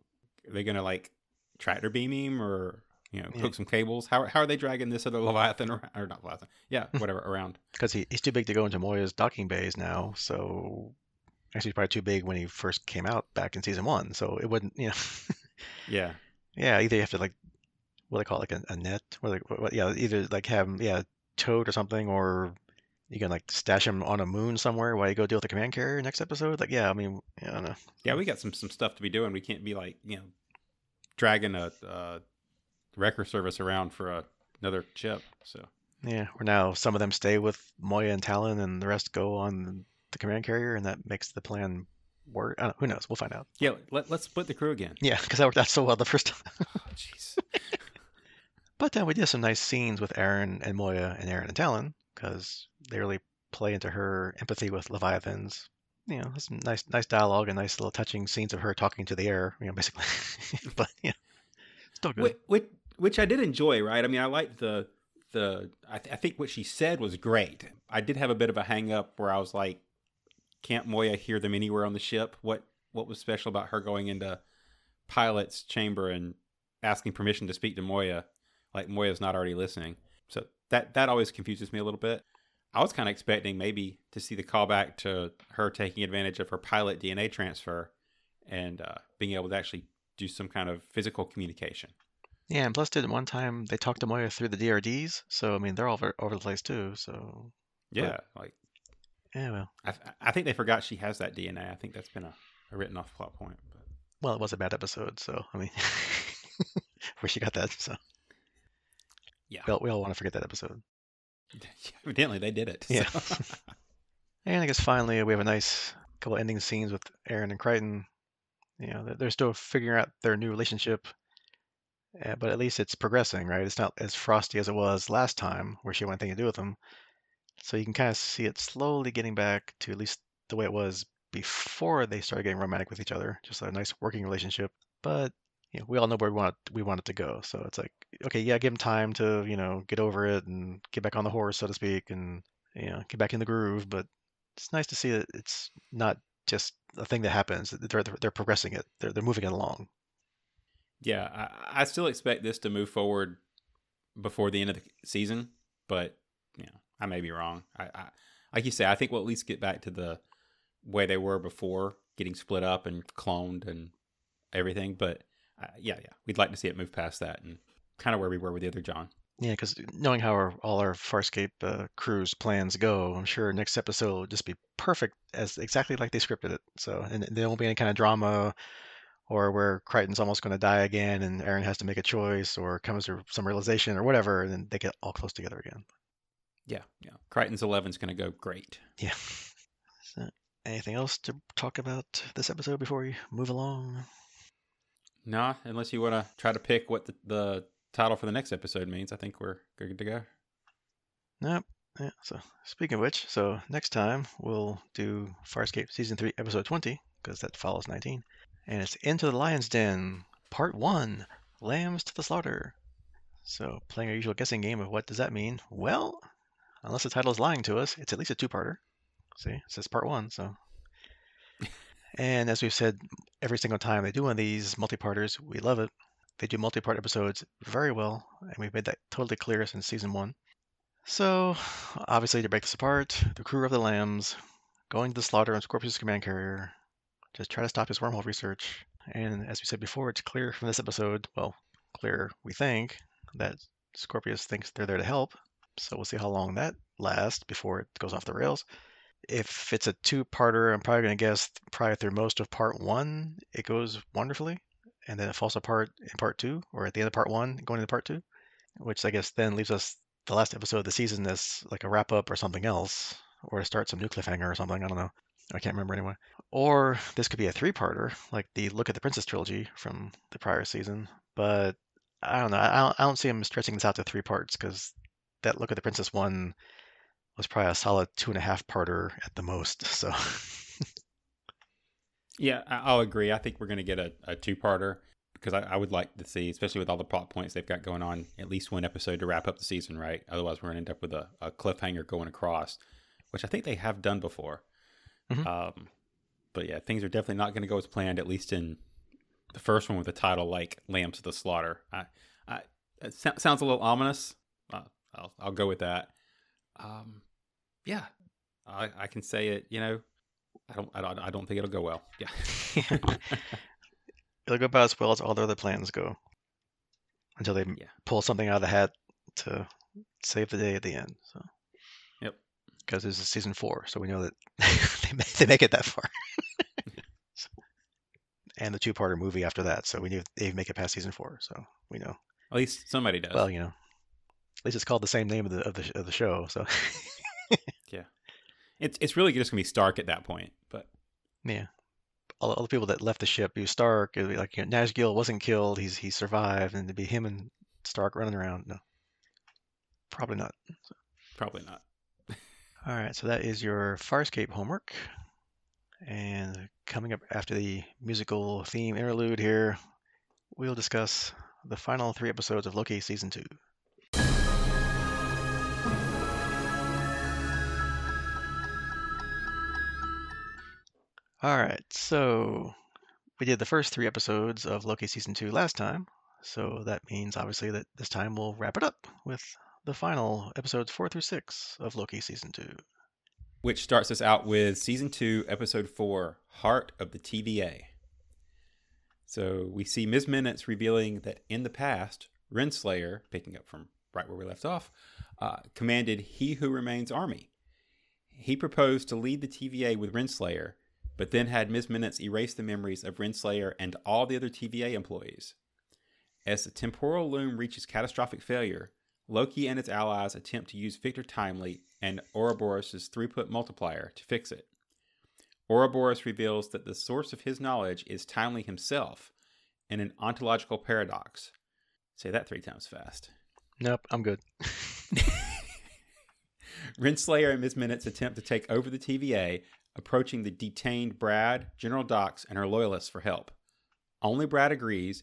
are they going to like tractor beam him or, you know, Yeah. hook some cables? How, how are they dragging this other Leviathan around? Or not Leviathan. Yeah, whatever, around. because he, he's too big to go into Moya's docking bays now. So actually, he's probably too big when he first came out back in season one. So it wouldn't, you know, Yeah. yeah. Either you have to like what do they call it, like a, a net, or like what, what- yeah, either like have him yeah towed or something, or you can like stash him on a moon somewhere while you go deal with the command carrier next episode. Like yeah, I mean, yeah, I don't know. Yeah, we got some some stuff to be doing. We can't be like you know dragging a uh, wrecker service around for a another chip. So Yeah, we're now some of them stay with Moya and Talyn, and the rest go on the command carrier, and that makes the plan work. I who knows? We'll find out. yeah, let, let's split the crew again. Yeah, because that worked out so well the first time. Oh, Jeez. But then we did some nice scenes with Aeryn and Moya and Aeryn and Talyn because they really play into her empathy with Leviathans. You know, some nice, nice dialogue and nice little touching scenes of her talking to the air. You know, basically. but yeah, still good. which, which, I did enjoy, right? I mean, I liked the the. I, th- I think what she said was great. I did have a bit of a hang up where I was like, "Can't Moya hear them anywhere on the ship?" What what was special about her going into pilot's chamber and asking permission to speak to Moya? Like Moya's not already listening. So that that always confuses me a little bit. I was kind of expecting maybe to see the callback to her taking advantage of her pilot DNA transfer and uh, being able to actually do some kind of physical communication. Yeah, and plus, did one time they talked to Moya through the DRDs, so I mean they're all over, over the place too. So Yeah, like yeah, well, I, I think they forgot she has that DNA. I think that's been a, a written off plot point. But well, it was a bad episode, so I mean, where she got that. So yeah, we all, we all want to forget that episode. evidently they did it. Yeah. so. And I guess finally we have a nice couple ending scenes with Aeryn and Crichton. You know, they're- they're still figuring out their new relationship, uh, but at least it's progressing, right? It's not as frosty as it was last time, where she had anything to do with him. So you can kind of see it slowly getting back to at least the way it was before they started getting romantic with each other, just a nice working relationship. But you know, we all know where we want it, we want it to go. So it's like, okay, yeah, give him time to you know get over it and get back on the horse, so to speak, and you know get back in the groove. But it's nice to see that it's not just a thing that happens. They're they're, they're progressing it. They're they're moving it along. Yeah, I, I still expect this to move forward before the end of the season, but you know, I may be wrong. I, I like you say, I think we'll at least get back to the way they were before getting split up and cloned and everything. But uh, yeah, yeah, we'd like to see it move past that and kind of where we were with the other John. Yeah, because knowing how our, all our Farscape uh, crew's plans go, I'm sure next episode will just be perfect as exactly like they scripted it. So, and there won't be any kind of drama or where Crichton's almost going to die again and Aeryn has to make a choice or comes to some realization or whatever, and then they get all close together again. Yeah, yeah. Crichton's 11 is going to go great. Yeah. So, anything else to talk about this episode before we move along? Nah, unless you want to try to pick what the, the title for the next episode means, I think we're good to go. Nope. Yeah. So speaking of which, so next time we'll do Farscape season three, episode twenty, because that follows nineteen, and it's Into the Lion's Den, part one, Lambs to the Slaughter. So playing our usual guessing game of what does that mean? Well, unless the title is lying to us, it's at least a two-parter. See, it says part one, so. And as we've said every single time they do one of these multi-parters, we love it. They do multi-part episodes very well, and we've made that totally clear since season one. So, obviously, to break this apart, the crew of the Lambs going to the slaughter on Scorpius' command carrier, just try to stop his wormhole research. And as we said before, it's clear from this episode, well, clear, we think, that Scorpius thinks they're there to help. So we'll see how long that lasts before it goes off the rails. If it's a two-parter, I'm probably going to guess probably through most of part one, it goes wonderfully. And then it falls apart in part two, or at the end of part one, going into part two, which I guess then leaves us the last episode of the season as like a wrap up or something else, or to start some new cliffhanger or something. I don't know. I can't remember anyway. Or this could be a three parter, like the Look at the Princess trilogy from the prior season. But I don't know. I don't, I don't see them stretching this out to three parts because that Look at the Princess one was probably a solid two and a half parter at the most. So Yeah, I'll agree. I think we're going to get a, a two parter because I, I would like to see, especially with all the plot points they've got going on, at least one episode to wrap up the season, right? Otherwise, we're going to end up with a, a cliffhanger going across, which I think they have done before. Mhm. Um, but yeah, things are definitely not going to go as planned, at least in the first one with a title like Lambs of the Slaughter. I, I, it so- sounds a little ominous. Uh, I'll, I'll go with that. Um, yeah, I, I can say it, you know, I don't, I don't, I don't think it'll go well. Yeah. it'll go about as well as all the other plans go until they Yeah. pull something out of the hat to save the day at the end. So. Because this is season four, so we know that they, make, they make it that far. And the two-parter movie after that, so we knew they make it past season four. So we know. At least somebody does. Well, you know, At least it's called the same name of the of the, of the show. So yeah, it's it's really just gonna be Stark at that point. But yeah, all, all the people that left the ship, was Stark. It'd be like you know, Naj Gil wasn't killed. He's he survived, and to be him and Stark running around. No, probably not. probably not. All right, so that is your Farscape homework. And coming up after the musical theme interlude here, we'll discuss the final three episodes of Loki Season 2. All right, so we did the first three episodes of Loki Season 2 last time. So that means obviously that this time we'll wrap it up with the final episodes 4 through 6 of Loki Season 2. Which starts us out with Season 2, Episode 4 Heart of the TVA. So we see Ms. Minutes revealing that in the past, Renslayer, picking up from right where we left off, uh, commanded He Who Remains army. He proposed to lead the TVA with Renslayer, but then had Ms. Minutes erase the memories of Renslayer and all the other TVA employees. As the temporal loom reaches catastrophic failure, Loki and its allies attempt to use Victor Timely and Ouroboros' throughput multiplier to fix it. Ouroboros reveals that the source of his knowledge is Timely himself in an ontological paradox. Say that three times fast. Nope, I'm good. Renslayer and Ms. Minutes attempt to take over the TVA, approaching the detained Brad, General Dox, and her loyalists for help. Only Brad agrees,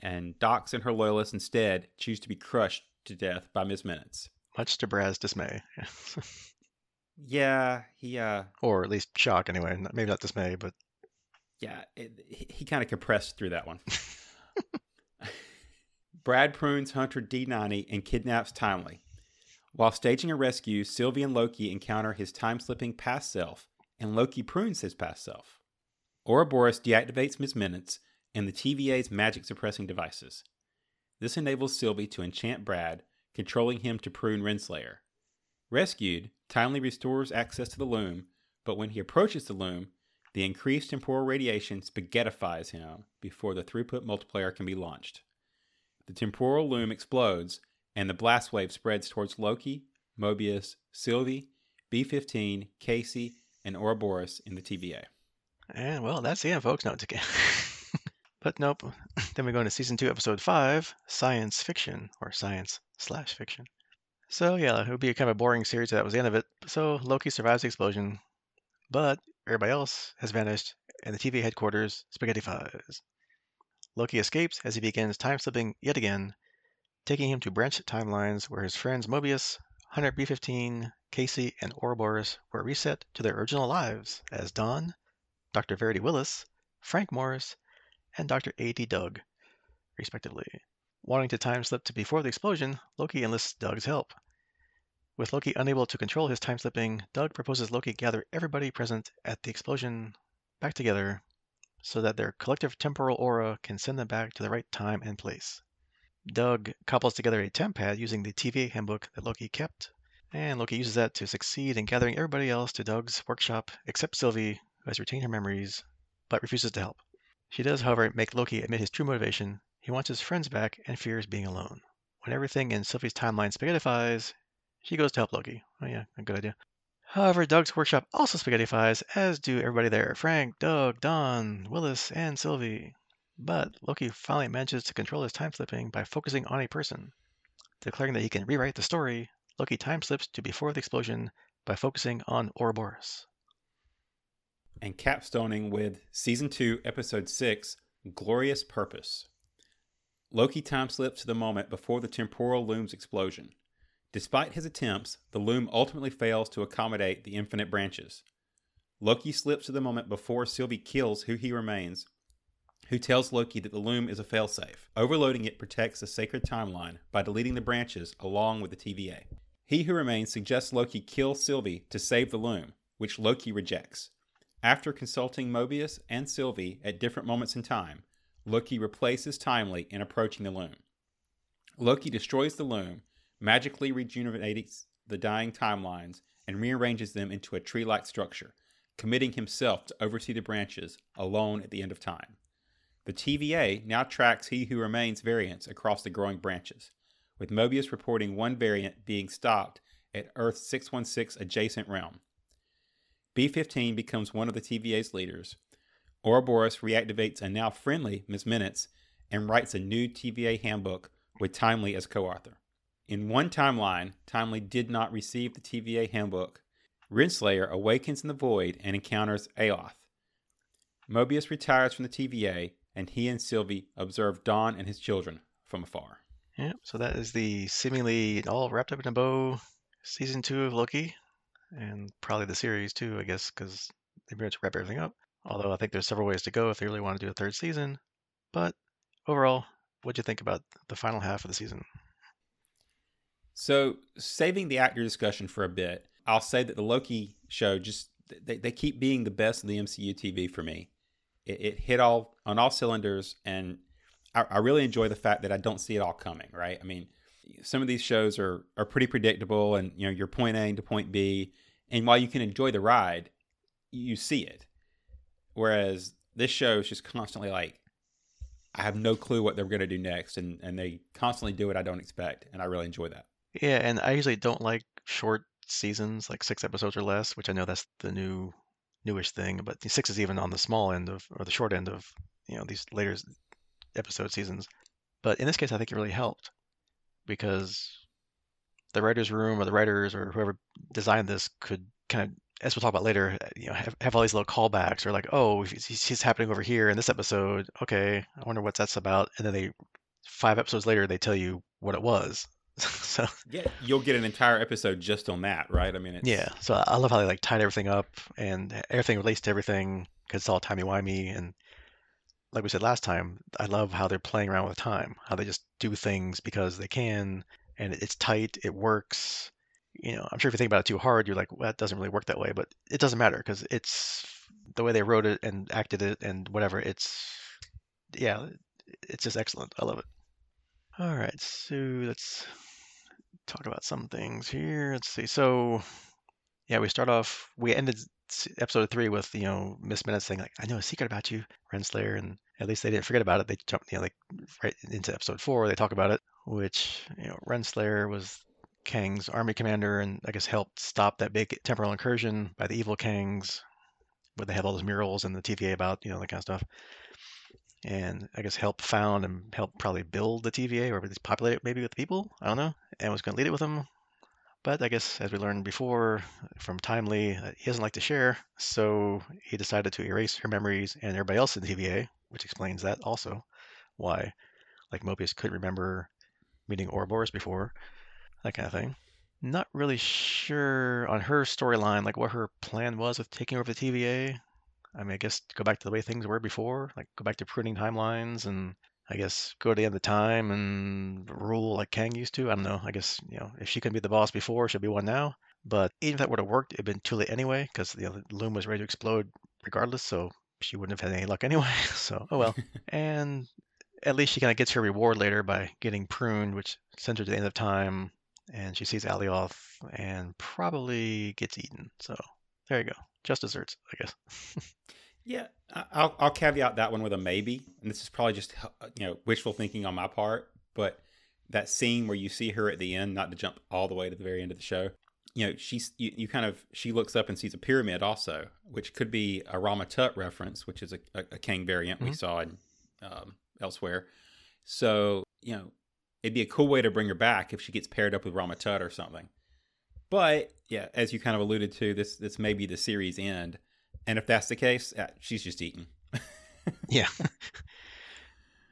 and Dox and her loyalists instead choose to be crushed to death by Ms. Minutes. Much to Brad's dismay. Yeah, he uh or at least shock anyway. Maybe not dismay, but yeah, it, he, he kind of compressed through that one. Brad prunes Hunter D90 and kidnaps Timely. While staging a rescue, Sylvie and Loki encounter his time slipping past self, and Loki prunes his past self. Ouroboros deactivates Ms. Minutes and the TVA's magic suppressing devices. This enables Sylvie to enchant Brad, controlling him to prune Renslayer. Rescued, Timely restores access to the loom, but when he approaches the loom, the increased temporal radiation spaghettifies him before the throughput multiplier can be launched. The temporal loom explodes, and the blast wave spreads towards Loki, Mobius, Sylvie, B15, Casey, and Ouroboros in the TVA. And well, that's the end, folks. No, it's okay. But nope. Then we go into season two, episode five, science fiction or science slash fiction. So yeah, it would be a kind of a boring series. That was the end of it. So Loki survives the explosion, but everybody else has vanished, and the TVA headquarters spaghetti spaghettifies. Loki escapes as he begins time slipping yet again, taking him to branch timelines where his friends Mobius, Hunter B15, Casey, and Ouroboros were reset to their original lives as Don, Dr. Verity Willis, Frank Morris, and Dr. A.D. Doug, respectively. Wanting to time slip to before the explosion, Loki enlists Doug's help. With Loki unable to control his time slipping, Doug proposes Loki gather everybody present at the explosion back together so that their collective temporal aura can send them back to the right time and place. Doug couples together a temp pad using the TVA handbook that Loki kept, and Loki uses that to succeed in gathering everybody else to Doug's workshop except Sylvie, who has retained her memories but refuses to help. She does, however, make Loki admit his true motivation he wants his friends back and fears being alone. When everything in Sylvie's timeline spaghettifies, she goes to help Loki. Oh yeah, a good idea. However, Doug's workshop also spaghettifies, as do everybody there Frank, Doug, Don, Willis, and Sylvie. But Loki finally manages to control his time slipping by focusing on a person. Declaring that he can rewrite the story, Loki time slips to before the explosion by focusing on Ouroboros. And capstoning with Season 2, Episode 6 Glorious Purpose. Loki time slips to the moment before the temporal loom's explosion. Despite his attempts, the loom ultimately fails to accommodate the infinite branches. Loki slips to the moment before Sylvie kills who he remains, who tells Loki that the loom is a failsafe. Overloading it protects the sacred timeline by deleting the branches along with the TVA. He who remains suggests Loki kill Sylvie to save the loom, which Loki rejects. After consulting Mobius and Sylvie at different moments in time, Loki replaces Timely in approaching the loom. Loki destroys the loom, magically rejuvenates the dying timelines, and rearranges them into a tree like structure, committing himself to oversee the branches alone at the end of time. The TVA now tracks He Who Remains variants across the growing branches. with Mobius reporting one variant being stopped at Earth 616 adjacent realm. B 15 becomes one of the TVA's leaders. Ouroboros reactivates a now friendly Ms. Minutes and writes a new TVA handbook with Timely as co author. In one timeline, Timely did not receive the TVA handbook. Renslayer awakens in the void and encounters Alioth. Mobius retires from the TVA, and he and Sylvie observe Don and his children from afar. Yeah, so that is the seemingly all wrapped up in a bow season two of Loki, and probably the series too, I guess, because they pretty much wrap everything up. Although I think there's several ways to go if they really want to do a third season. But overall, what'd you think about the final half of the season? So, saving the actor discussion for a bit, I'll say that the Loki show just they, they keep being the best in the MCU TV for me. It, it hit all on all cylinders, and I, I really enjoy the fact that I don't see it all coming. Right? I mean, some of these shows are are pretty predictable, and you know you're point A to point B, and while you can enjoy the ride, you see it. Whereas this show is just constantly like, I have no clue what they're going to do next, and and they constantly do what I don't expect, and I really enjoy that. Yeah, and I usually don't like short seasons, like six episodes or less, which I know that's the new newish thing, but six is even on the small end of or the short end of you know these later episode seasons. But in this case, I think it really helped because the writers' room or the writers or whoever designed this could kind of, as we'll talk about later, uh, you know, have, have all these little callbacks or like, oh, he's, he's happening over here in this episode. Okay, I wonder what that's about. And then they, five episodes later, they tell you what it was. so yeah, you'll get an entire episode just on that, right? I mean, it's... yeah. So I love how they like tied everything up and everything relates to everything because it's all timey wimey and like we said last time, I love how they're playing around with time, how they just do things because they can, and it's tight, it works. You know, I'm sure if you think about it too hard, you're like, well, that doesn't really work that way, but it doesn't matter because it's the way they wrote it and acted it and whatever. It's, yeah, it's just excellent. I love it. All right, so let's talk about some things here. Let's see. So, yeah, we start off. We ended episode three with you know Miss Minutes saying like, "I know a secret about you, Renslayer," and at least they didn't forget about it. They jumped, you know, like right into episode four. They talk about it, which you know, Renslayer was Kang's army commander, and I guess helped stop that big temporal incursion by the evil Kangs, where they have all those murals and the TVA about you know that kind of stuff. And I guess helped found and helped probably build the TVA or at least populate it maybe with people. I don't know. And was going to lead it with them. But I guess, as we learned before from Timely, uh, he doesn't like to share, so he decided to erase her memories and everybody else in TVA, which explains that also, why, like Mobius could remember meeting Ouroboros before, that kind of thing. Not really sure on her storyline, like what her plan was with taking over the TVA. I mean, I guess go back to the way things were before, like go back to pruning timelines and I guess go to the end of time and rule like Kang used to. I don't know. I guess you know if she couldn't be the boss before, she'll be one now. But even if that would have worked, it'd been too late anyway because you know, the loom was ready to explode regardless. So she wouldn't have had any luck anyway. So oh well. and at least she kind of gets her reward later by getting pruned, which sends her to the end of time. And she sees Alioth and probably gets eaten. So there you go. Just desserts, I guess. Yeah, I'll, I'll caveat that one with a maybe, and this is probably just uh, you know wishful thinking on my part, but that scene where you see her at the end, not to jump all the way to the very end of the show, you know, she's you, you kind of she looks up and sees a pyramid also, which could be a Rama Tut reference, which is a, a, a Kang variant mm-hmm. we saw in, um, elsewhere. So you know, it'd be a cool way to bring her back if she gets paired up with Rama Tut or something. But yeah, as you kind of alluded to, this this may be the series end. And if that's the case, uh, she's just eating. yeah.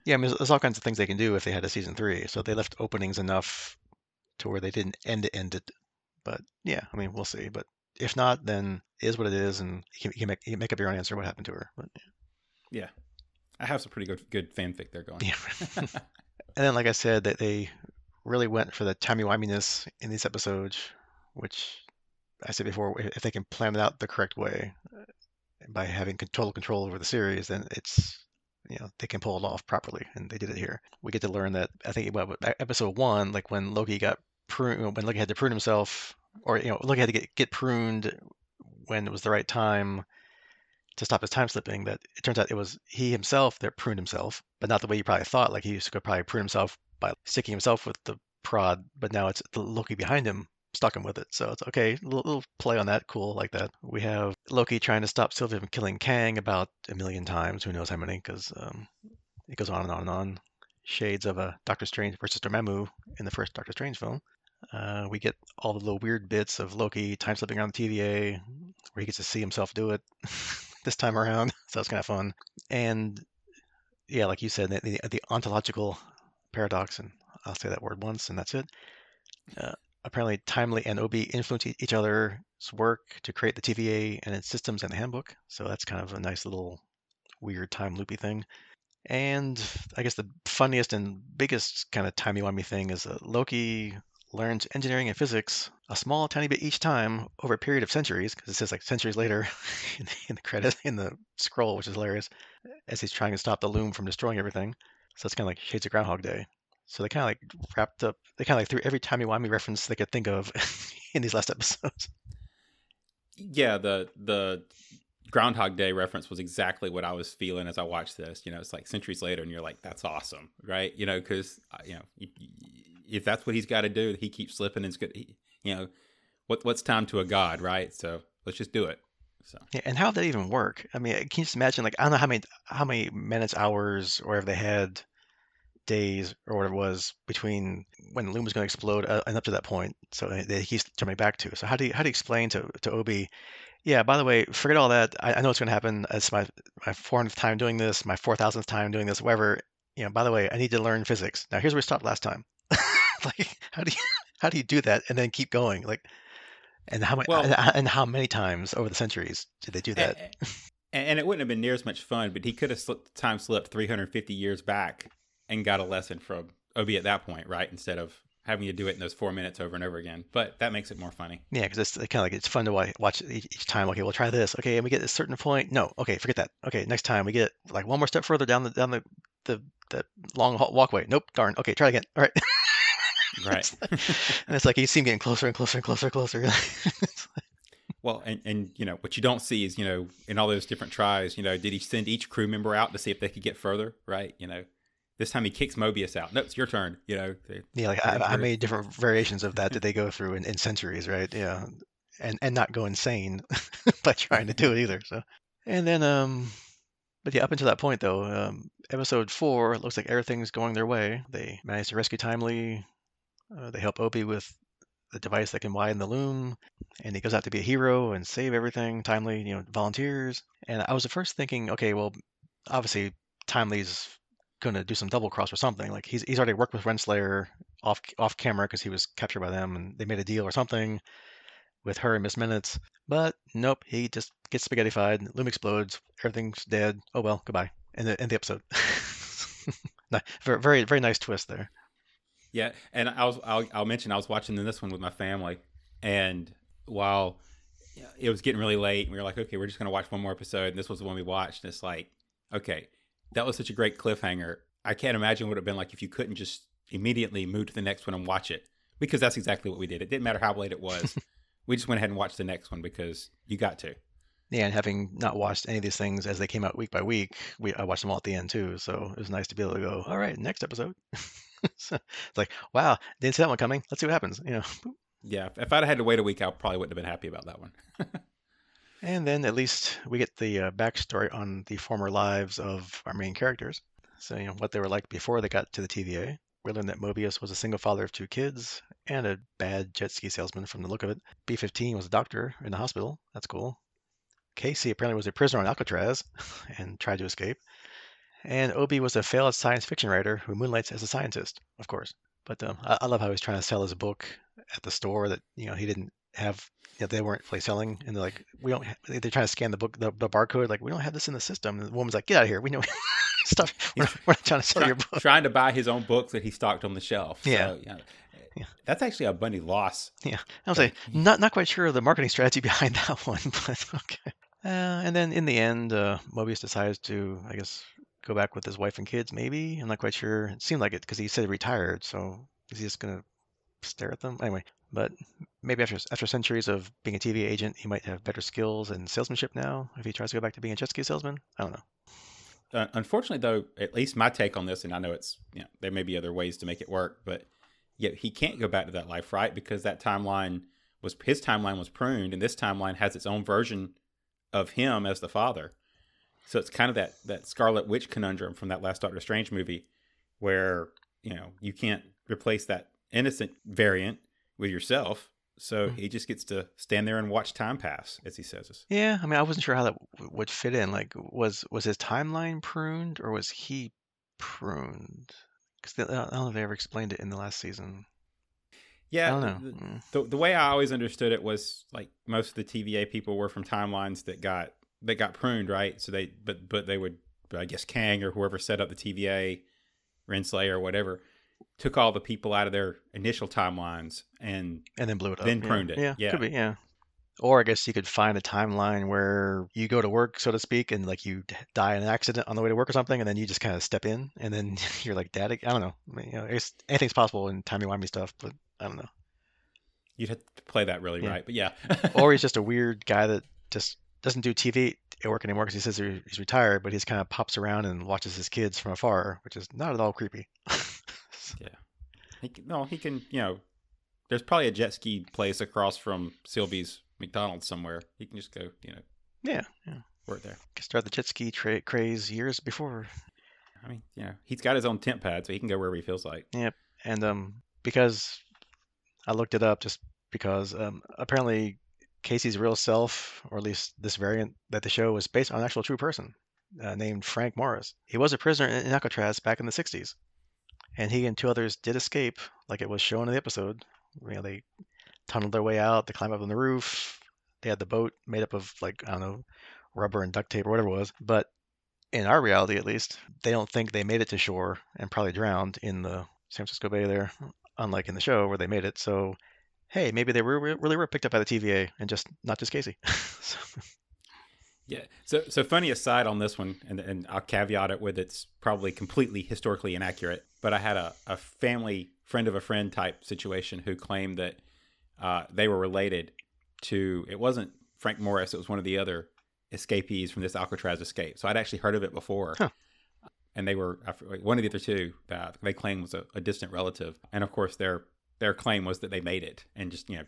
Yeah, I mean, there's all kinds of things they can do if they had a season three. So they left openings enough to where they didn't end it, end it. But yeah, I mean, we'll see. But if not, then it is what it is, and you can, you can make you can make up your own answer what happened to her. But yeah. yeah, I have some pretty good good fanfic there going. Yeah. and then, like I said, that they really went for the timey wiminess in these episodes, which I said before, if they can plan it out the correct way, by having total control over the series, then it's you know they can pull it off properly, and they did it here. We get to learn that I think what uh, episode one, like when Loki got pruned, uh, when Loki had to prune himself, or you know Loki had to get get pruned when it was the right time to stop his time slipping. That it turns out it was he himself that pruned himself, but not the way you probably thought. Like he used to probably prune himself by sticking himself with the prod, but now it's the Loki behind him stuck him with it. So it's okay. Little, little play on that, cool like that. We have Loki trying to stop Sylvie from killing Kang about a million times. Who knows how many? Because um, it goes on and on and on. Shades of a Doctor Strange versus Dormammu in the first Doctor Strange film. Uh, we get all the little weird bits of Loki time slipping on the TVA, where he gets to see himself do it this time around. So it's kind of fun. And yeah, like you said, the, the ontological paradox, and I'll say that word once, and that's it. Uh, apparently, Timely and Obi influence each other's work to create the TVA and its systems and the handbook. So that's kind of a nice little weird time loopy thing. And I guess the funniest and biggest kind of timey-wimey thing is that Loki learns engineering and physics a small tiny bit each time over a period of centuries because it says like centuries later in, the, in the credit in the scroll which is hilarious as he's trying to stop the loom from destroying everything so it's kind of like shades of groundhog day so they kind of like wrapped up they kind of like threw every timey-wimey reference they could think of in these last episodes yeah the the groundhog day reference was exactly what i was feeling as i watched this you know it's like centuries later and you're like that's awesome right you know because uh, you know if that's what he's got to do, he keeps slipping and it's good. He, you know, what what's time to a god, right? So let's just do it. So yeah, and how did that even work? I mean, can you just imagine? Like, I don't know how many how many minutes, hours, or whatever they had, days or whatever it was between when the loom was going to explode uh, and up to that point. So that he keeps jumping back to. So how do you how do you explain to to Obi? Yeah, by the way, forget all that. I, I know it's going to happen. It's my my 400th time doing this, my 4,000th time doing this, whatever. You know, by the way, I need to learn physics. Now, here's where we stopped last time. like how do you how do you do that and then keep going like and how many well, and how many times over the centuries did they do that and, and, it wouldn't have been near as much fun but he could have slipped, time slipped 350 years back and got a lesson from obi at that point right? Instead of having to do it in those four minutes over and over again. But that makes it more funny. Yeah because it's kind of like it's fun to watch each time okay we'll try this. Okay and we get a certain point. No okay forget that. Okay next time we get like one more step further down the down the the, the long walkway. Nope darn. Okay try again. All right. Right. and it's like you see him getting closer and closer and closer and closer. well, and, and you know what you don't see is you know in all those different tries, you know, did he send each crew member out to see if they could get further? Right. You know, this time he kicks Mobius out. No, it's your turn. You know. They, yeah, like how, how, many different variations of that did they go through in, in centuries? Right. Yeah, and and not go insane by trying to do it either. So, and then um, but yeah, up until that point though, um, episode four looks like everything's going their way. They manage to rescue Timely, uh, they help Obi with the device that can widen the loom, and he goes out to be a hero and save everything. Timely, you know, volunteers. And I was at first thinking, okay, well, obviously Timely's going to do some double cross or something. Like he's he's already worked with Renslayer off off camera because he was captured by them, and they made a deal or something with her and Miss Minutes. But nope, he just gets spaghettified. Loom explodes. Everything's dead. Oh well, goodbye. And the, end the episode. very, very, nice twist there. Yeah, and I was I'll, I'll mention I was watching this one with my family, and while it was getting really late, and we were like, okay, we're just gonna watch one more episode, and this was the one we watched, and it's like, okay, that was such a great cliffhanger. I can't imagine what it would have been like if you couldn't just immediately move to the next one and watch it, because that's exactly what we did. It didn't matter how late it was. we just went ahead and watched the next one because you got to. Yeah, and having not watched any of these things as they came out week by week, we I watched them all at the end too. So it was nice to be able to go, all right, next episode. so it's like, wow, didn't see that one coming. Let's see what happens. You know. Yeah, if I'd had to wait a week, I probably wouldn't have been happy about that one. and then at least we get the uh, backstory on the former lives of our main characters. So you know what they were like before they got to the TVA. We learned that Mobius was a single father of two kids and a bad jet ski salesman from the look of it. B-15 was a doctor in the hospital. That's cool. Casey apparently was a prisoner on Alcatraz and tried to escape. And Obi was a failed science fiction writer who moonlights as a scientist, of course. But um, I, I, love how he's trying to sell his book at the store that you know he didn't have. You know, they weren't like selling, and they're like, "We don't." Ha-. They're trying to scan the book, the, the, barcode. Like, we don't have this in the system. And the woman's like, "Get out of here! We know stuff. We're, we're, not trying to sell Try, your book." Trying to buy his own books that he stocked on the shelf. Yeah. So, yeah. That's actually a bunny loss. Yeah, I was like, not not quite sure of the marketing strategy behind that one, but okay. Uh, and then in the end, uh, Mobius decides to, I guess, go back with his wife and kids, maybe. I'm not quite sure. It seemed like it because he said he retired. So is he just going to stare at them? Anyway, but maybe after after centuries of being a TV agent, he might have better skills and salesmanship now if he tries to go back to being a jet ski salesman. I don't know. Uh, unfortunately, though, at least my take on this, and I know it's you know there may be other ways to make it work, but Yet he can't go back to that life, right? Because that timeline was his timeline was pruned, and this timeline has its own version of him as the father. So it's kind of that that Scarlet Witch conundrum from that last Doctor Strange movie, where you know you can't replace that innocent variant with yourself. So Mhm. he just gets to stand there and watch time pass, as he says. Yeah, I mean, I wasn't sure how that w- would fit in. Like, was was his timeline pruned or was he pruned? Because I don't know if they ever explained it in the last season. I Yeah, don't know. the- Mm. the the way I always understood it was like most of the TVA people were from timelines that got that got pruned, right? So they but but they would I guess Kang or whoever set up the TVA, Renslayer or whatever, took all the people out of their initial timelines and And then blew it up. Then yeah. pruned it, Yeah, yeah. could be. Yeah. Or I guess you could find a timeline where you go to work, so to speak, and like you die in an accident on the way to work or something, and then you just kind of step in, and then you're like, "Dad," I don't know. I mean, you know, it's, anything's possible in timey wimey stuff, but I don't know. you'd have to play that really Yeah. right. But yeah, or he's just a weird guy that just doesn't do TV at work anymore because he says he's retired, but he's kind of pops around and watches his kids from afar, which is not at all creepy. he can, no, he can. You know, there's probably a jet ski place across from Sylvie's McDonald's somewhere. He can just go, you know, yeah, yeah. work there. Start the jet ski tra- craze years before, I mean, you know, he's got his own TemPad, so he can go wherever he feels like. Yep. And um, because I looked it up just because um, apparently Casey's real self, or at least this variant that the show was based on an actual true person uh, named Frank Morris. He was a prisoner in, in Alcatraz back in the 60s, and he and two others did escape, like it was shown in the episode. You know, they tunneled their way out, they climbed up on the roof. They had the boat made up of like I don't know, rubber and duct tape or whatever it was. But in our reality, at least, they don't think they made it to shore and probably drowned in the San Francisco Bay there, unlike in the show where they made it. So, hey, maybe they were really were picked up by the TVA and just not just Casey. so, Yeah. So, so funny aside on this one, and and I'll caveat it with it's probably completely historically inaccurate. But I had a, a family friend of a friend type situation who claimed that uh, they were related to. It wasn't Frank Morris. It was one of the other escapees from this Alcatraz escape. So I'd actually heard of it before. Huh. And they were one of the other two that they claimed was a, a distant relative. And of course, their their claim was that they made it and just you know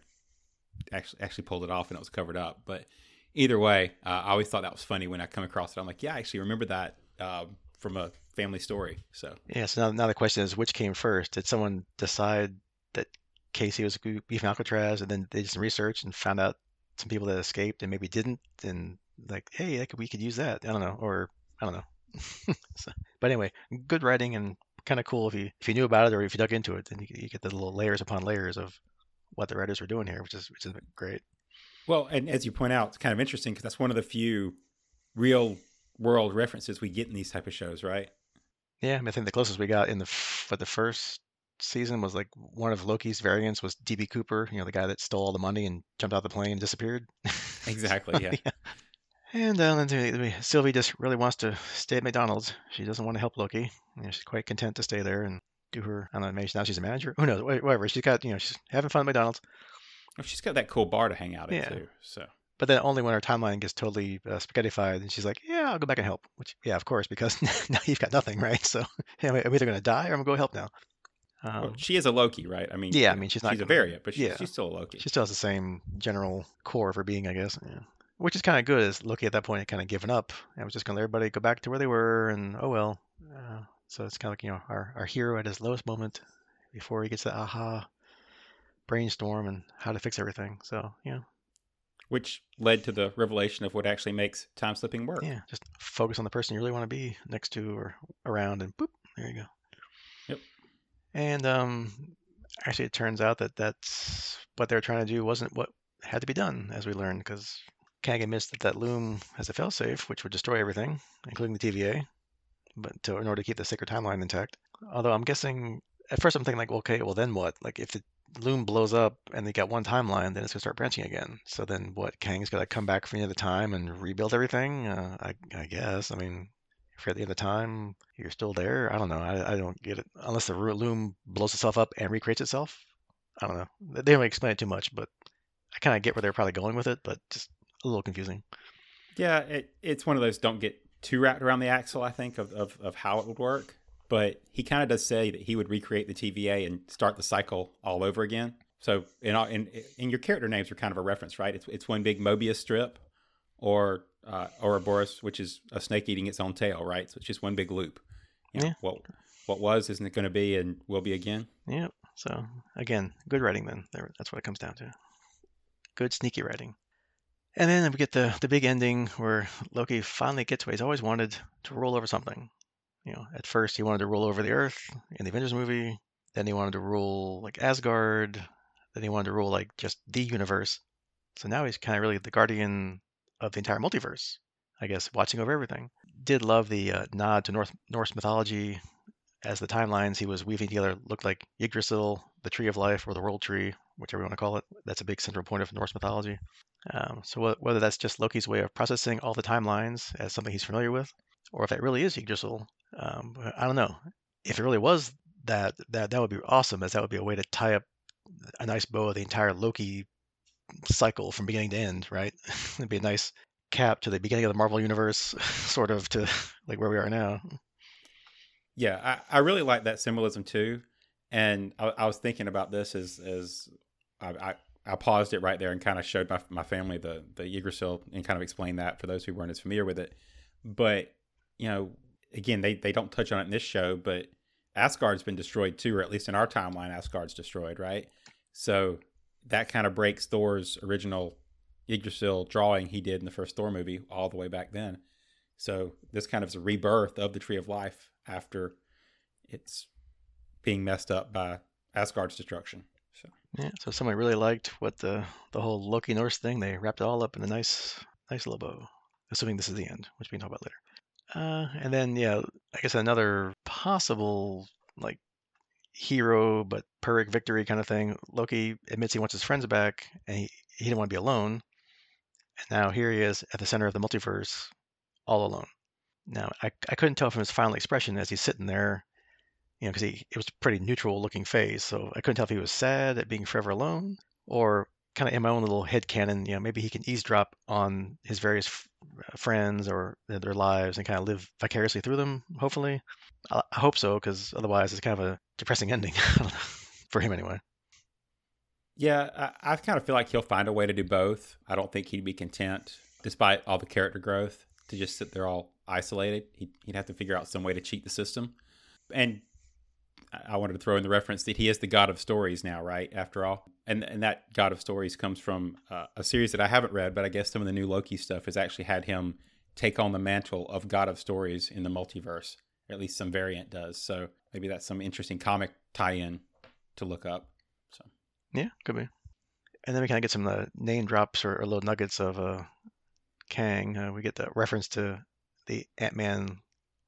actually actually pulled it off and it was covered up. But either way, uh, I always thought that was funny when I come across it. I'm like, yeah, I actually remember that um, from a family story. So yeah. So now, now the question is, which came first? Did someone decide that Casey was beef Alcatraz, and then they did some research and found out some people that escaped and maybe didn't, and like, hey, could, we could use that. I don't know, or I don't know. so, but anyway, good writing and kind of cool if you if you knew about it or if you dug into it, then you, you get the little layers upon layers of what the writers were doing here, which is which is great. Well, and as you point out, it's kind of interesting because that's one of the few real world references we get in these type of shows, right? Yeah, I, mean, I think the closest we got in the for the first season was like one of Loki's variants was DB Cooper, you know, the guy that stole all the money and jumped out the plane and disappeared. Exactly. Yeah. And uh, then the- the- Sylvie just really wants to stay at McDonald's. She doesn't want to help Loki. You know, she's quite content to stay there and do her. I don't know. Maybe now she's a manager. Who knows? Wha- Whatever. She's got. You know, she's having fun at McDonald's. Well, she's got that cool bar to hang out at Yeah. too. So But then only when her timeline gets totally uh, spaghettified, and she's like, "Yeah, I'll go back and help." Which, yeah, of course, because now you've got nothing, right? So I'm either going to die or I'm going to go help now. Um, well, she is a Loki, right? I mean, yeah, I mean, she's not she's a variant, but she's, yeah. she's still a Loki. She still has the same general core of her being, I guess. Yeah. Which is kind of good. Is Loki at that point had kind of given up and was just going to let everybody go back to where they were, and oh well. Uh, so it's kind of like you know our our hero at his lowest moment before he gets the aha brainstorm and how to fix everything. So yeah, which led to the revelation of what actually makes time slipping work. yeah, just focus on the person you really want to be next to or around, and boop, there you go. Yep. And um, actually, it turns out that that's what they were trying to do wasn't what had to be done, as we learned, because Kagan missed that that loom has a failsafe, which would destroy everything, including the TVA, but to, in order to keep the sacred timeline intact. Although I'm guessing, at first I'm thinking like, well, okay, well then what? Like if the loom blows up and they got one timeline, then it's gonna start branching again. So then what? Kang's got to come back from the of time and rebuild everything. Uh, I, I guess. I mean, if you're at the end of time, you're still there. I don't know. I, I don't get it unless the loom blows itself up and recreates itself. I don't know. They they don't explain it too much, but I kind of get where they're probably going with it, but just a little confusing. Yeah, it, it's one of those don't get too wrapped around the axle. I think of, of of how it would work. But he kind of does say that he would recreate the TVA and start the cycle all over again. So, in, all, in, in your character names are kind of a reference, right? It's, it's one big Mobius strip, or uh, Ouroboros, which is a snake eating its own tail, right? So it's just one big loop. You know, Yeah. What what was isn't it going to be and will be again? Yep. So again, good writing then. There, that's what it comes down to. Good sneaky writing. And then we get the the big ending where Loki finally gets what he's always wanted to rule over something. You know, at first he wanted to rule over the Earth in the Avengers movie. Then he wanted to rule like Asgard. Then he wanted to rule like just the universe. So now he's kind of really the guardian of the entire multiverse. I guess watching over everything. Did love the uh, nod to North Norse mythology as the timelines he was weaving together looked like Yggdrasil, the Tree of Life, or the World Tree, whichever you want to call it. That's a big central point of Norse mythology. Um, so wh- whether that's just Loki's way of processing all the timelines as something he's familiar with, or if that really is Yggdrasil, um, I don't know. If it really was that, that that would be awesome, as that would be a way to tie up a nice bow of the entire Loki cycle from beginning to end, right? It'd be a nice cap to the beginning of the Marvel universe, sort of to like where we are now. Yeah, I, I really like that symbolism too. And I, I was thinking about this as as I, I, I paused it right there and kind of showed my my family the the Yggdrasil and kind of explained that for those who weren't as familiar with it. But you know, again, they they don't touch on it in this show, but Asgard's been destroyed too, or at least in our timeline, Asgard's destroyed, right? So that kind of breaks Thor's original Yggdrasil drawing he did in the first Thor movie all the way back then. So this kind of is a rebirth of the Tree of Life after it's being messed up by Asgard's destruction. So Yeah, so someone really liked what the the whole Loki Norse thing. They wrapped it all up in a nice nice little bow. Assuming this is the end, which we can talk about later. Uh, and then yeah, I guess another possible like hero but Pyrrhic victory kind of thing. Loki admits he wants his friends back, and he, he didn't want to be alone. And now here he is at the center of the multiverse, all alone. Now I I couldn't tell from his final expression as he's sitting there, you know, because he it was a pretty neutral looking face, so I couldn't tell if he was sad at being forever alone or kind of in my own little head canon, you know, maybe he can eavesdrop on his various f- uh, friends or their, lives and kind of live vicariously through them. Hopefully, I, I hope so, because otherwise it's kind of a depressing ending for him anyway. yeah, I, I kind of feel like he'll find a way to do both. I don't think he'd be content, despite all the character growth, to just sit there all isolated. He'd, he'd have to figure out some way to cheat the system. And I- wanted to throw in the reference that he is the god of stories now, right? After all, and and that god of stories comes from uh, a series that I haven't read, but I guess some of the new Loki stuff has actually had him take on the mantle of god of stories in the multiverse, or at least some variant does. So maybe that's some interesting comic tie-in to look up. So Yeah, could be. And then we kind of get some uh, name drops or, or little nuggets of uh, Kang. Uh, we get the reference to the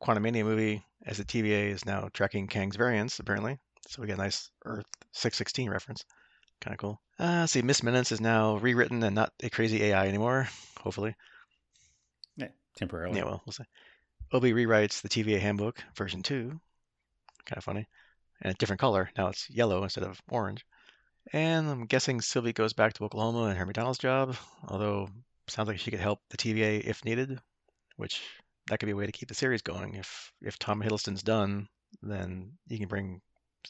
Ant-Man Quantumania movie as the TVA is now tracking Kang's variants, apparently. So we get a nice Earth 616 reference. Kind of cool. Uh, see, Miss Minutes is now rewritten and not a crazy AI anymore, hopefully. yeah, temporarily. Yeah, well, we'll see. Obi rewrites the TVA handbook, version 2. Kind of funny. And a different color. Now it's yellow instead of orange. And I'm guessing Sylvie goes back to Oklahoma and her McDonald's job, although sounds like she could help the TVA if needed, which that could be a way to keep the series going. If if Tom Hiddleston's done, then you can bring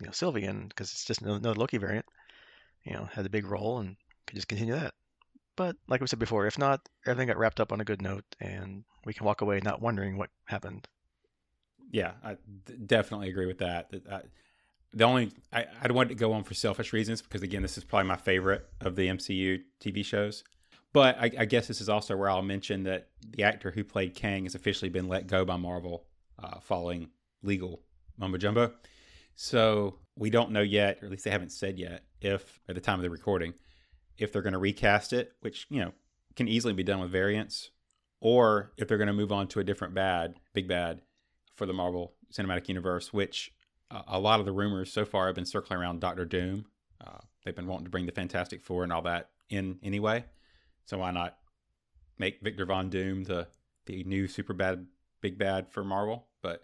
you know Sylvie in because it's just another Loki variant. You know, had a big role and could just continue that. But like we said before, if not, everything got wrapped up on a good note, and we can walk away not wondering what happened. Yeah, I definitely agree with that. I, uh, the only I, I want to go on for selfish reasons because again, this is probably my favorite of the MCU TV shows. But I, I guess this is also where I'll mention that the actor who played Kang has officially been let go by Marvel uh, following legal mumbo jumbo. So we don't know yet, or at least they haven't said yet, if at the time of the recording, if they're going to recast it, which you know can easily be done with variants, or if they're going to move on to a different bad, big bad for the Marvel Cinematic Universe, which uh, a lot of the rumors so far have been circling around Doctor Doom. Uh, they've been wanting to bring the Fantastic Four and all that in anyway. So why not make Victor Von Doom the the new super bad big bad for Marvel? But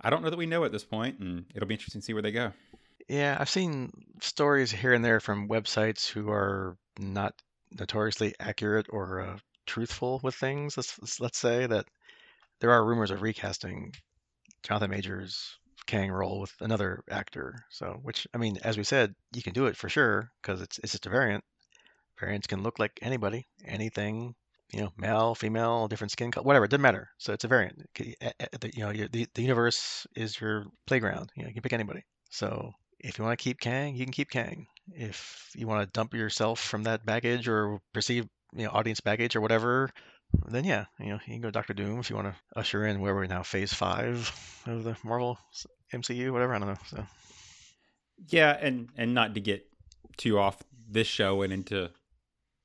I don't know that we know at this point, and it'll be interesting to see where they go. Yeah, I've seen stories here and there from websites who are not notoriously accurate or uh, truthful with things. Let's, let's say that there are rumors of recasting Jonathan Majors Kang role with another actor. So, which I mean, as we said, you can do it for sure because it's it's just a variant. Variants can look like anybody, anything, you know, male, female, different skin color, whatever. It doesn't matter. So it's a variant. A- eh, eh, the- You know, the the universe is your playground. You know, you can pick anybody. So if you want to keep Kang, you can keep Kang. If you want to dump yourself from that baggage or perceived, you know, audience baggage or whatever, then yeah, you know, you can go Doctor Doom if you want to usher in where we're now phase five of the Marvel MCU, whatever. I don't know. So Yeah, and and not to get too off this show and into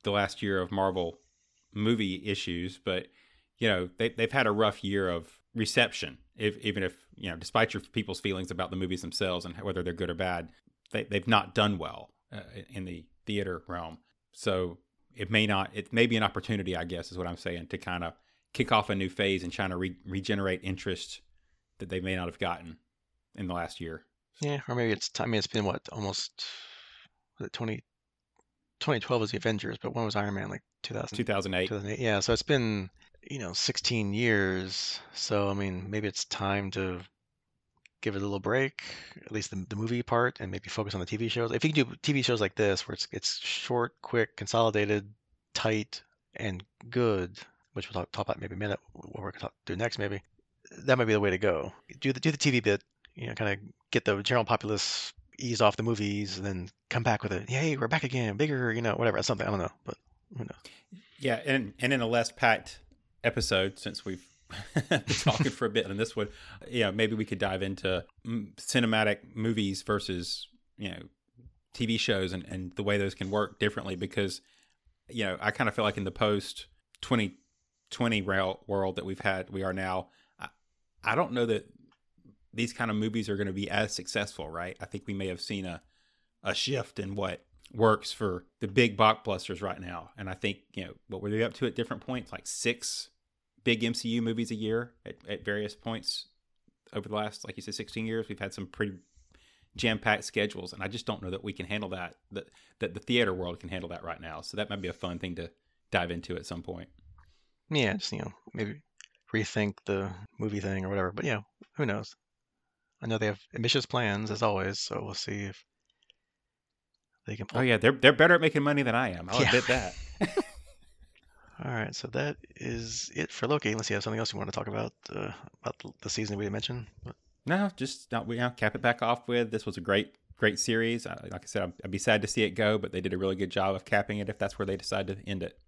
the last year of Marvel movie issues, but you know they they've had a rough year of reception. If even if you know, despite your people's feelings about the movies themselves and whether they're good or bad, they they've not done well uh, in the theater realm. So it may not. It may be an opportunity, I guess, is what I'm saying, to kind of kick off a new phase and trying to re- regenerate interest that they may not have gotten in the last year. yeah, or maybe it's. I mean, it's been what almost was it 20, 2012 was the Avengers, but when was Iron Man? Like 2000, 2008. 2008. Yeah, so it's been you know 16 years. So I mean, maybe it's time to give it a little break, at least the, the movie part, and maybe focus on the TV shows. If you can do TV shows like this, where it's it's short, quick, consolidated, tight, and good, which we'll talk, talk about maybe a minute, what we're going to do next maybe, that might be the way to go. Do the do the TV bit, you know, kind of get the general populace ease off the movies, and then come back with it. Yay, we're back again, bigger, you know, whatever. Something I don't know, but who knows? Yeah, and and in a less packed episode, since we've been talking for a bit on this one, yeah, maybe we could dive into cinematic movies versus you know TV shows and and the way those can work differently because you know I kind of feel like in the post 2020 world that we've had, we are now. I, I don't know that these kind of movies are going to be as successful, right? I think we may have seen a a shift in what works for the big blockbusters right now. And I think, you know, what were they up to at different points? Like six big MCU movies a year at, at various points over the last, like you said, 16 years. We've had some pretty jam packed schedules. And I just don't know that we can handle that, that, that the theater world can handle that right now. So that might be a fun thing to dive into at some point. Yeah, just you know, maybe rethink the movie thing or whatever. But yeah, who knows? I know they have ambitious plans as always, so we'll see if they can pull. Oh, yeah. They're, they're better at making money than I am. I'll Yeah. admit that. All right, so that is it for Loki. Unless you have something else you want to talk about uh, about the- season we mentioned. But, No, just not, we you know, cap it back off with this was a great, great series. Like I said, I'd, I'd be sad to see it go, but they did a really good job of capping it if that's where they decide to end it.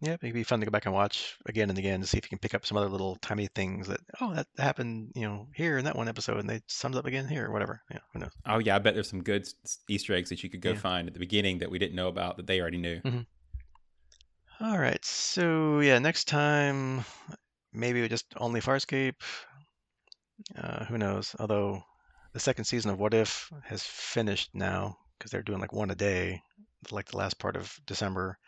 Yeah, it'd be fun to go back and watch again and again to see if you can pick up some other little tiny things that oh that happened you know here in that one episode and they summed up again here or whatever. Yeah, who knows? Oh yeah, I bet there's some good Easter eggs that you could go Yeah. find at the beginning that we didn't know about that they already knew. All right, so yeah, next time maybe we just only Farscape. Uh, who knows? Although the second season of What If has finished now because they're doing like one a day, like the last part of December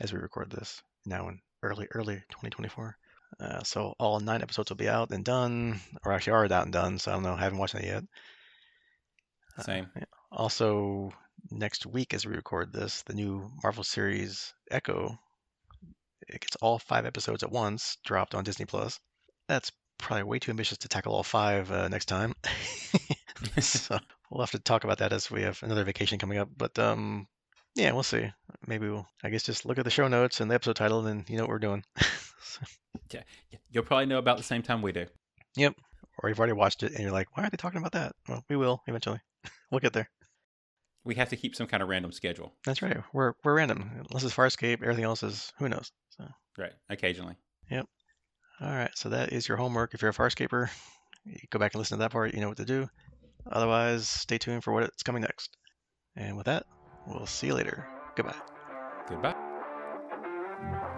as we record this now in early early 2024. Uh, so all nine episodes will be out and done, or actually are out and done. So I don't know, I haven't watched that yet. Uh, Same. yeah. Also, next week as we record this, the new Marvel series Echo it gets all five episodes at once dropped on Disney Plus. That's probably way too ambitious to tackle all five uh, next time. so we'll have to talk about that as we have another vacation coming up. But um, yeah, we'll see. Maybe we'll, I guess, just look at the show notes and the episode title, and you know what we're doing. Yeah, You'll probably know about the same time we do. Yep. Or you've already watched it and you're like, why are they talking about that? Well, we will eventually. we'll get there. We have to keep some kind of random schedule, That's right. We're we're random. Unless it's Farscape, everything else is who knows. So right? Occasionally. Yep. All right. So that is your homework. If you're a Farscaper, you go back and listen to that part. You know what to do. Otherwise, stay tuned for what's coming next. And with that, we'll see you later. Goodbye. Goodbye.